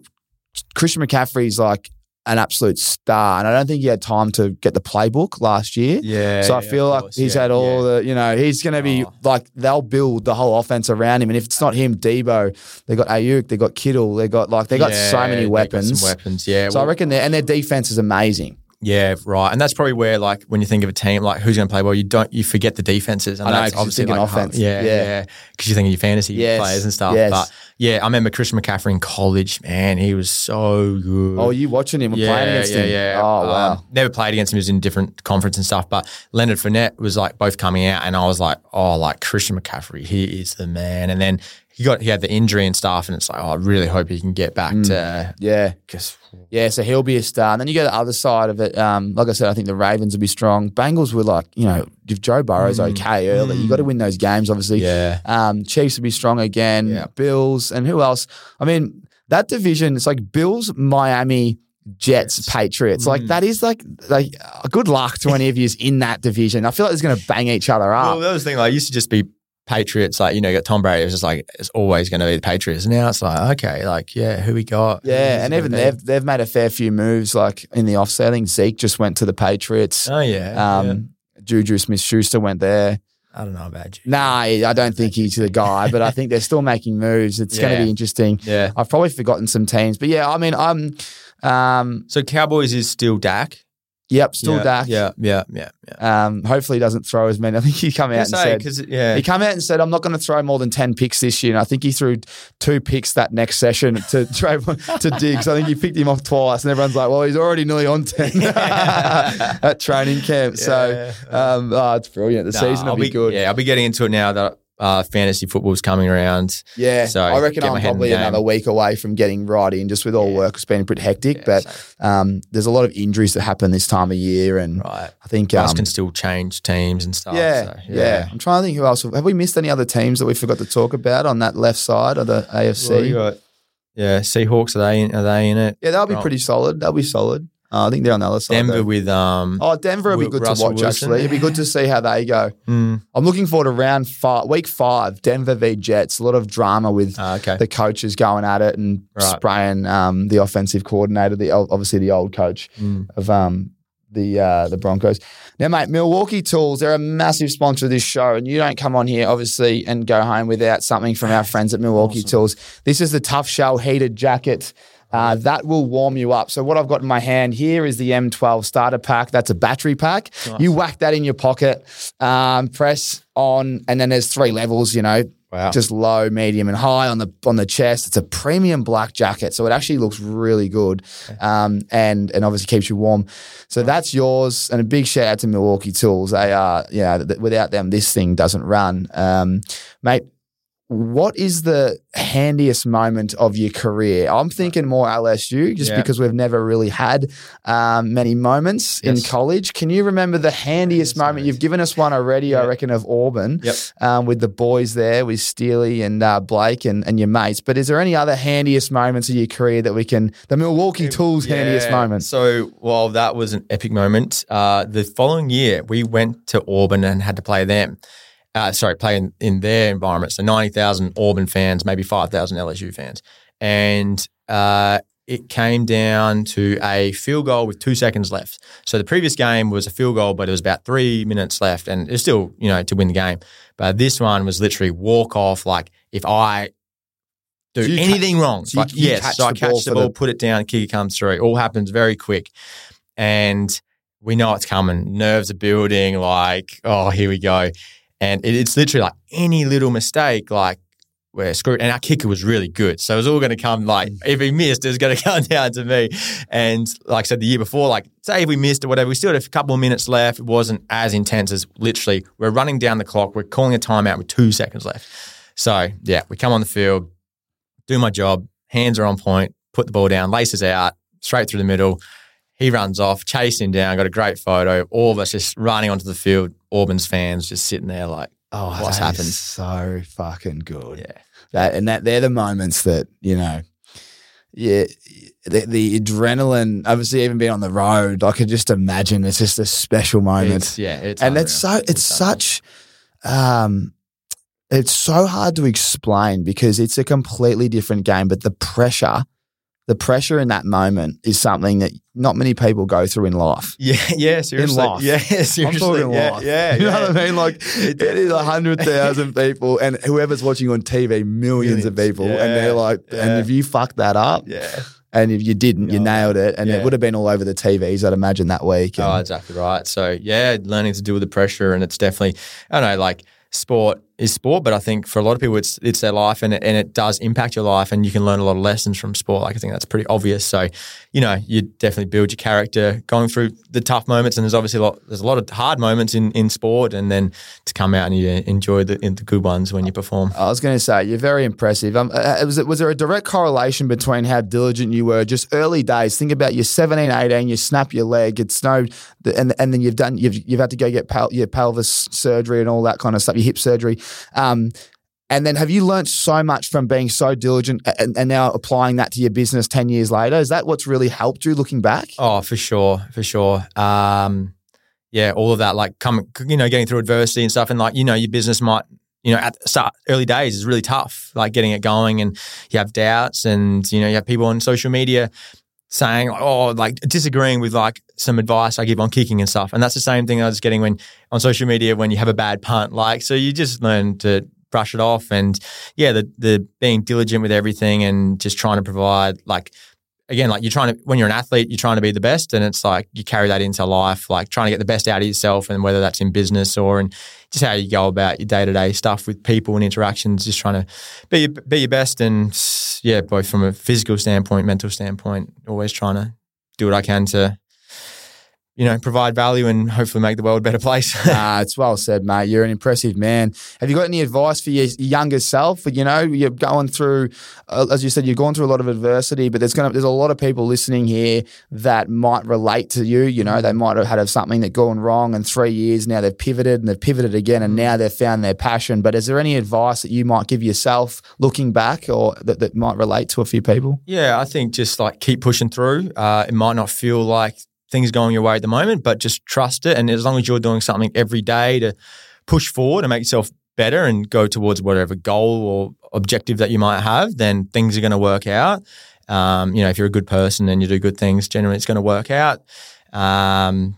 Christian McCaffrey's like an absolute star, and I don't think he had time to get the playbook last year. Yeah. So I yeah, feel like course, he's yeah, had all yeah. the, you know, he's going to be Oh. like they'll build the whole offense around him, and if it's not him, Deebo, they got Aiyuk, they got Kittle, they got like they got so many weapons. weapons, yeah. So I reckon and their defense is amazing. Yeah, right. And that's probably where, like, when you think of a team, like who's going to play well, you don't you forget the defenses. And I know, that's obviously thinking like, offense. Yeah, Yeah. yeah. Because you're thinking your fantasy Yes, players and stuff. yes. But yeah, I remember Christian McCaffrey in college. Man, he was so good. Oh, you watching him or playing against yeah, him? Yeah, Oh, wow. Um, never played against him. He was in different conference and stuff. But Leonard Fournette was like both coming out, and I was like, oh, like Christian McCaffrey, he is the man. And then he got he had the injury and stuff, and it's like, oh, I really hope he can get back Mm. to yeah. because Yeah, so he'll be a star. And then you go to the other side of it. Um, like I said, I think the Ravens will be strong. Bengals were like, you know, if Joe Burrow's okay early, you got to win those games, obviously. Mm. yeah, Um, Chiefs will be strong again. Yeah. Bills and who else? I mean, that division, it's like Bills, Miami, Jets, Jets. Patriots. Like Mm. that is like like uh, good luck to any of you in that division. I feel like it's going to bang each other Well, up. that was the thing. Like, it used to just be Patriots. Like, you know, you got Tom Brady. It was just like it's always going to be the Patriots. Now it's like, okay, like, yeah, who we got? Yeah, and even they've they've made a fair few moves. Like in the offset, I think Zeke just went to the Patriots. Oh yeah, yeah. Um, Juju Smith Schuster went there. I don't know about you. Nah, I don't think he's the guy, but I think they're still making moves. It's going to be interesting. Yeah. I've probably forgotten some teams, but yeah, I mean, I'm, um, So Cowboys is still Dak. Yep, still yeah, Dak. Yeah, yeah, yeah, yeah. Um, hopefully he doesn't throw as many. I think he come out and said yeah, he come out and said I'm not going to throw more than ten picks this year. And I think he threw two picks that next session to Trevon to Diggs. I think he picked him off twice, and everyone's like, "Well, he's already nearly on ten at training camp." So um, oh, it's brilliant. The Nah, season will I'll be, good. Yeah, I'll be getting into it now that uh, fantasy football's coming around. Yeah, So, I reckon I'm probably another week away from getting right in, just with all work. It's been a bit hectic, Yeah, but um, there's a lot of injuries that happen this time of year, and Right. I think Us um, can still change teams and stuff. yeah, so, yeah, I'm trying to think who else. Have we missed any other teams that we forgot to talk about on that left side of the AFC? Well, you got, yeah, Seahawks are they in, are they in it? yeah, that'll be Right. pretty solid. That'll be solid. Uh, I think they're on the other side. Denver though. with um. Oh, Denver will be good to watch. Wilson. Actually, it'd be good to see how they go. mm, I'm looking forward to round five, week five, Denver v Jets. A lot of drama with ah, okay. the coaches going at it and Right. spraying um, the offensive coordinator, the obviously the old coach Mm. of um, the uh, the Broncos. Now, mate, Milwaukee Tools, they're a massive sponsor of this show, and you don't come on here obviously and go home without something from our friends at Milwaukee Tools. This is the Tough Shell heated jacket. Uh, that will warm you up. So what I've got in my hand here is the M12 starter pack. That's a battery pack. You whack that in your pocket, um, press on, and then there's three levels. You know, Wow. just low, medium, and high on the on the chest. It's a premium black jacket, so it actually looks really good, um, and and obviously keeps you warm. So that's yours, and a big shout out to Milwaukee Tools. They are, you know, th- without them, this thing doesn't run, um, mate. What is the handiest moment of your career? I'm thinking more LSU, just Yeah. because we've never really had um, many moments in college. Can you remember the handiest moment? You've given us one already, I reckon, of Auburn Yep. um, with the boys there, with Steely and uh, Blake and, and your mates. But is there any other handiest moments of your career that we can, the Milwaukee Tools handiest moment? So, while that was an epic moment, uh, the following year we went to Auburn and had to play them. Uh, sorry, play in, in their environment. So ninety thousand Auburn fans, maybe five thousand LSU fans, and uh, it came down to a field goal with two seconds left. So the previous game was a field goal, but it was about three minutes left, and it's still you know to win the game. But this one was literally walk off. Like if I do So you ca- anything wrong, so like you yes, catch so I catch the ball, the- put it down, kick comes through. It all happens very quick, and we know it's coming. Nerves are building. Like oh, here we go, and it, it's literally like any little mistake, like we're screwed. And our kicker was really good, so it was all going to come like Mm. if he missed, it was going to come down to me. And like I said, the year before, like say if we missed or whatever, we still had a couple of minutes left. It wasn't as intense as literally we're running down the clock. We're calling a timeout with two seconds left. So yeah, we come on the field, do my job, hands are on point, put the ball down, laces out, straight through the middle. He runs off, chasing down, got a great photo. All of us just running onto the field. Auburn's fans just sitting there like, Oh, What's happened? So fucking good. yeah. That and that they're the moments that you know. Yeah, the, the adrenaline. Obviously, even being on the road, I could just imagine it's just a special moment. It's, yeah, it's and it's so unreal. it's such um it's so hard to explain because it's a completely different game but the pressure the pressure in that moment is something that not many people go through in life Yeah, yeah, seriously. life. Yeah, seriously. I'm talking yeah, life. Yeah, you know yeah. what I mean? Like it is a hundred thousand people, and whoever's watching on TV, millions, of Millions. people, and they're like, and if you fuck that up, Yeah. And if you didn't, you Yeah. nailed it, and Yeah. it would have been all over the TVs. I'd imagine that week. Oh, exactly right. So yeah, learning to deal with the pressure, and it's definitely I don't know like sport is sport, but I think for a lot of people it's it's their life, and it, and it does impact your life, and you can learn a lot of lessons from sport. Like I think that's pretty obvious. So you know you definitely build your character going through the tough moments, and there's obviously a lot there's a lot of hard moments in in sport, and then to come out and you enjoy the the good ones when you perform. I was going to say you're very impressive. Um, uh, was, it, was there a direct correlation between how diligent you were just early days? Think about you're 17, 18, you snap your leg, it's no, and and then you've done you've you've had to go get pel- your pelvis surgery and all that kind of stuff, your hip surgery. Um, and then have you learnt so much from being so diligent and, and now applying that to your business 10 years later? Is that what's really helped you looking back? Oh, for sure, for sure. Um, yeah, all of that, like coming, you know, getting through adversity and stuff, and like you know, your business might, you know, at the start, early days is really tough, like getting it going, and you have doubts, and you know, you have people on social media saying, oh, like disagreeing with like some advice I give on kicking and stuff, and that's the same thing I was getting when on social media when you have a bad punt, like so you just learn to brush it off, and yeah, the the being diligent with everything and just trying to provide like again, like you're trying to, when you're an athlete, you're trying to be the best. And it's like you carry that into life, like trying to get the best out of yourself. And whether that's in business or in just how you go about your day to day stuff with people and interactions, just trying to be, be your best. And yeah, both from a physical standpoint, mental standpoint, always trying to do what I can to, you know, provide value and hopefully make the world a better place. Ah, it's well said, mate. You're an impressive man. Have you got any advice for your younger self? You know, you're going through, uh, as you said, you're going through a lot of adversity, but there's going to there's a lot of people listening here that might relate to you. You know, they might have had something that gone wrong in three years. Now they've pivoted and they've pivoted again, and now they've found their passion. But is there any advice that you might give yourself looking back, or that, that might relate to a few people? Yeah, I think just like keep pushing through. Uh, it might not feel like things going your way at the moment, but just trust it. And as long as you're doing something every day to push forward and make yourself better and go towards whatever goal or objective that you might have, then things are going to work out. Um, you know, if you're a good person and you do good things, generally it's going to work out. Um,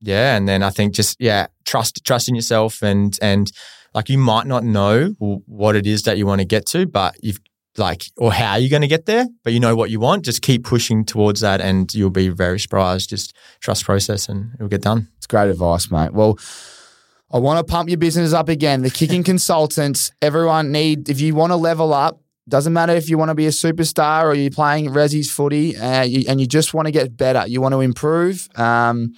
yeah, and then I think just yeah, trust trust in yourself and and like you might not know what it is that you want to get to, but you've like or how you're going to get there, but you know what you want. Just keep pushing towards that, and you'll be very surprised. Just trust process, and it'll get done. It's great advice, mate. Well, I want to pump your business up again. The kicking consultants, everyone need if you want to level up. Doesn't matter if you want to be a superstar or you're playing Resi's footy uh, you, and you just want to get better. You want to improve. Um,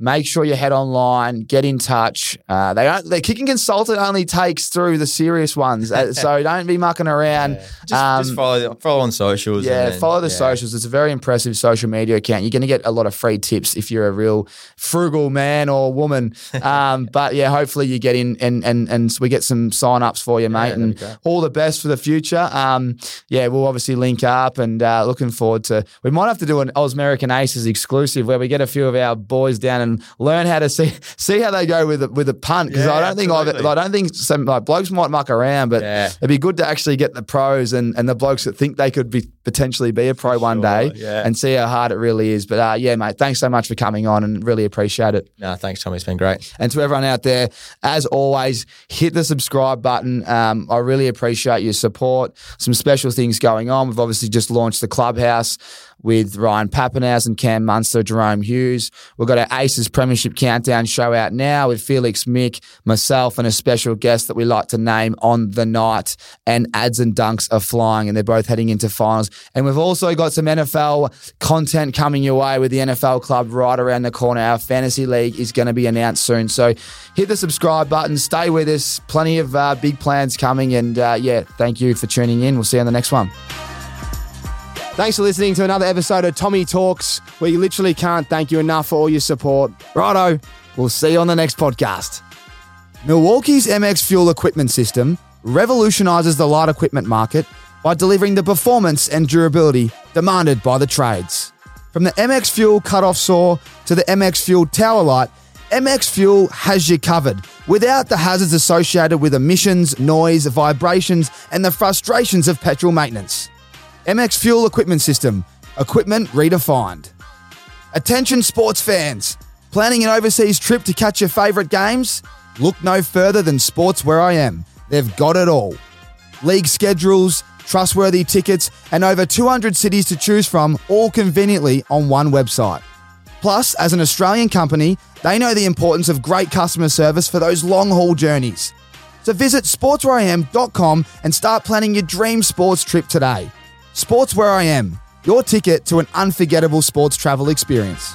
make sure you head online, get in touch. Uh, they don't, the kicking consultant only takes through the serious ones, uh, so don't be mucking around. Just, Um, just follow follow on socials. Yeah, then- follow the yeah. socials. It's a very impressive social media account. You're going to get a lot of free tips if you're a real frugal man or woman. Um, but yeah, hopefully you get in and and and we get some sign ups for you, mate. that'd and all the best for the future. Um, yeah, we'll obviously link up and uh, looking forward to. We might have to do an Ausmerican Aces exclusive where we get a few of our boys down and learn how to see see how they go with a, with a punt because I don't think I've. I don't think some like blokes might muck around, but Yeah. it'd be good to actually get the pros and, and the blokes that think they could be potentially be a pro one day yeah. and see how hard it really is. But uh, yeah, mate, thanks so much for coming on and really appreciate it. No, thanks, Tommy. It's been great. And to everyone out there, as always, hit the subscribe button. Um, I really appreciate your support. Some special things going on. We've obviously just launched the clubhouse with Ryan Papenhuyzen, Cam Munster, Jahrome Hughes. We've got our Aces Premiership Countdown show out now with Felix Mick, myself, and a special guest that we like to name on the night. And ads and dunks are flying, and they're both heading into finals. And we've also got some NFL content coming your way with the NFL club right around the corner. Our fantasy league is going to be announced soon. So hit the subscribe button, stay with us. Plenty of uh, big plans coming. And uh, yeah, thank you for tuning in. We'll see you on the next one. Thanks for listening to another episode of Tommy Talks, where you literally can't thank you enough for all your support. Righto, we'll see you on the next podcast. Milwaukee's MX Fuel equipment system revolutionizes the light equipment market by delivering the performance and durability demanded by the trades. From the MX Fuel cutoff saw to the MX Fuel tower light, MX Fuel has you covered without the hazards associated with emissions, noise, vibrations, and the frustrations of petrol maintenance. MX Fuel Equipment System, equipment redefined. Attention sports fans, planning an overseas trip to catch your favourite games? Look no further than Sports Where I Am. They've got it all. League schedules, trustworthy tickets, and over 200 cities to choose from, all conveniently on one website. Plus, as an Australian company, they know the importance of great customer service for those long haul journeys. So visit sportswhereiam.com and start planning your dream sports trip today. Sports Where I Am, your ticket to an unforgettable sports travel experience.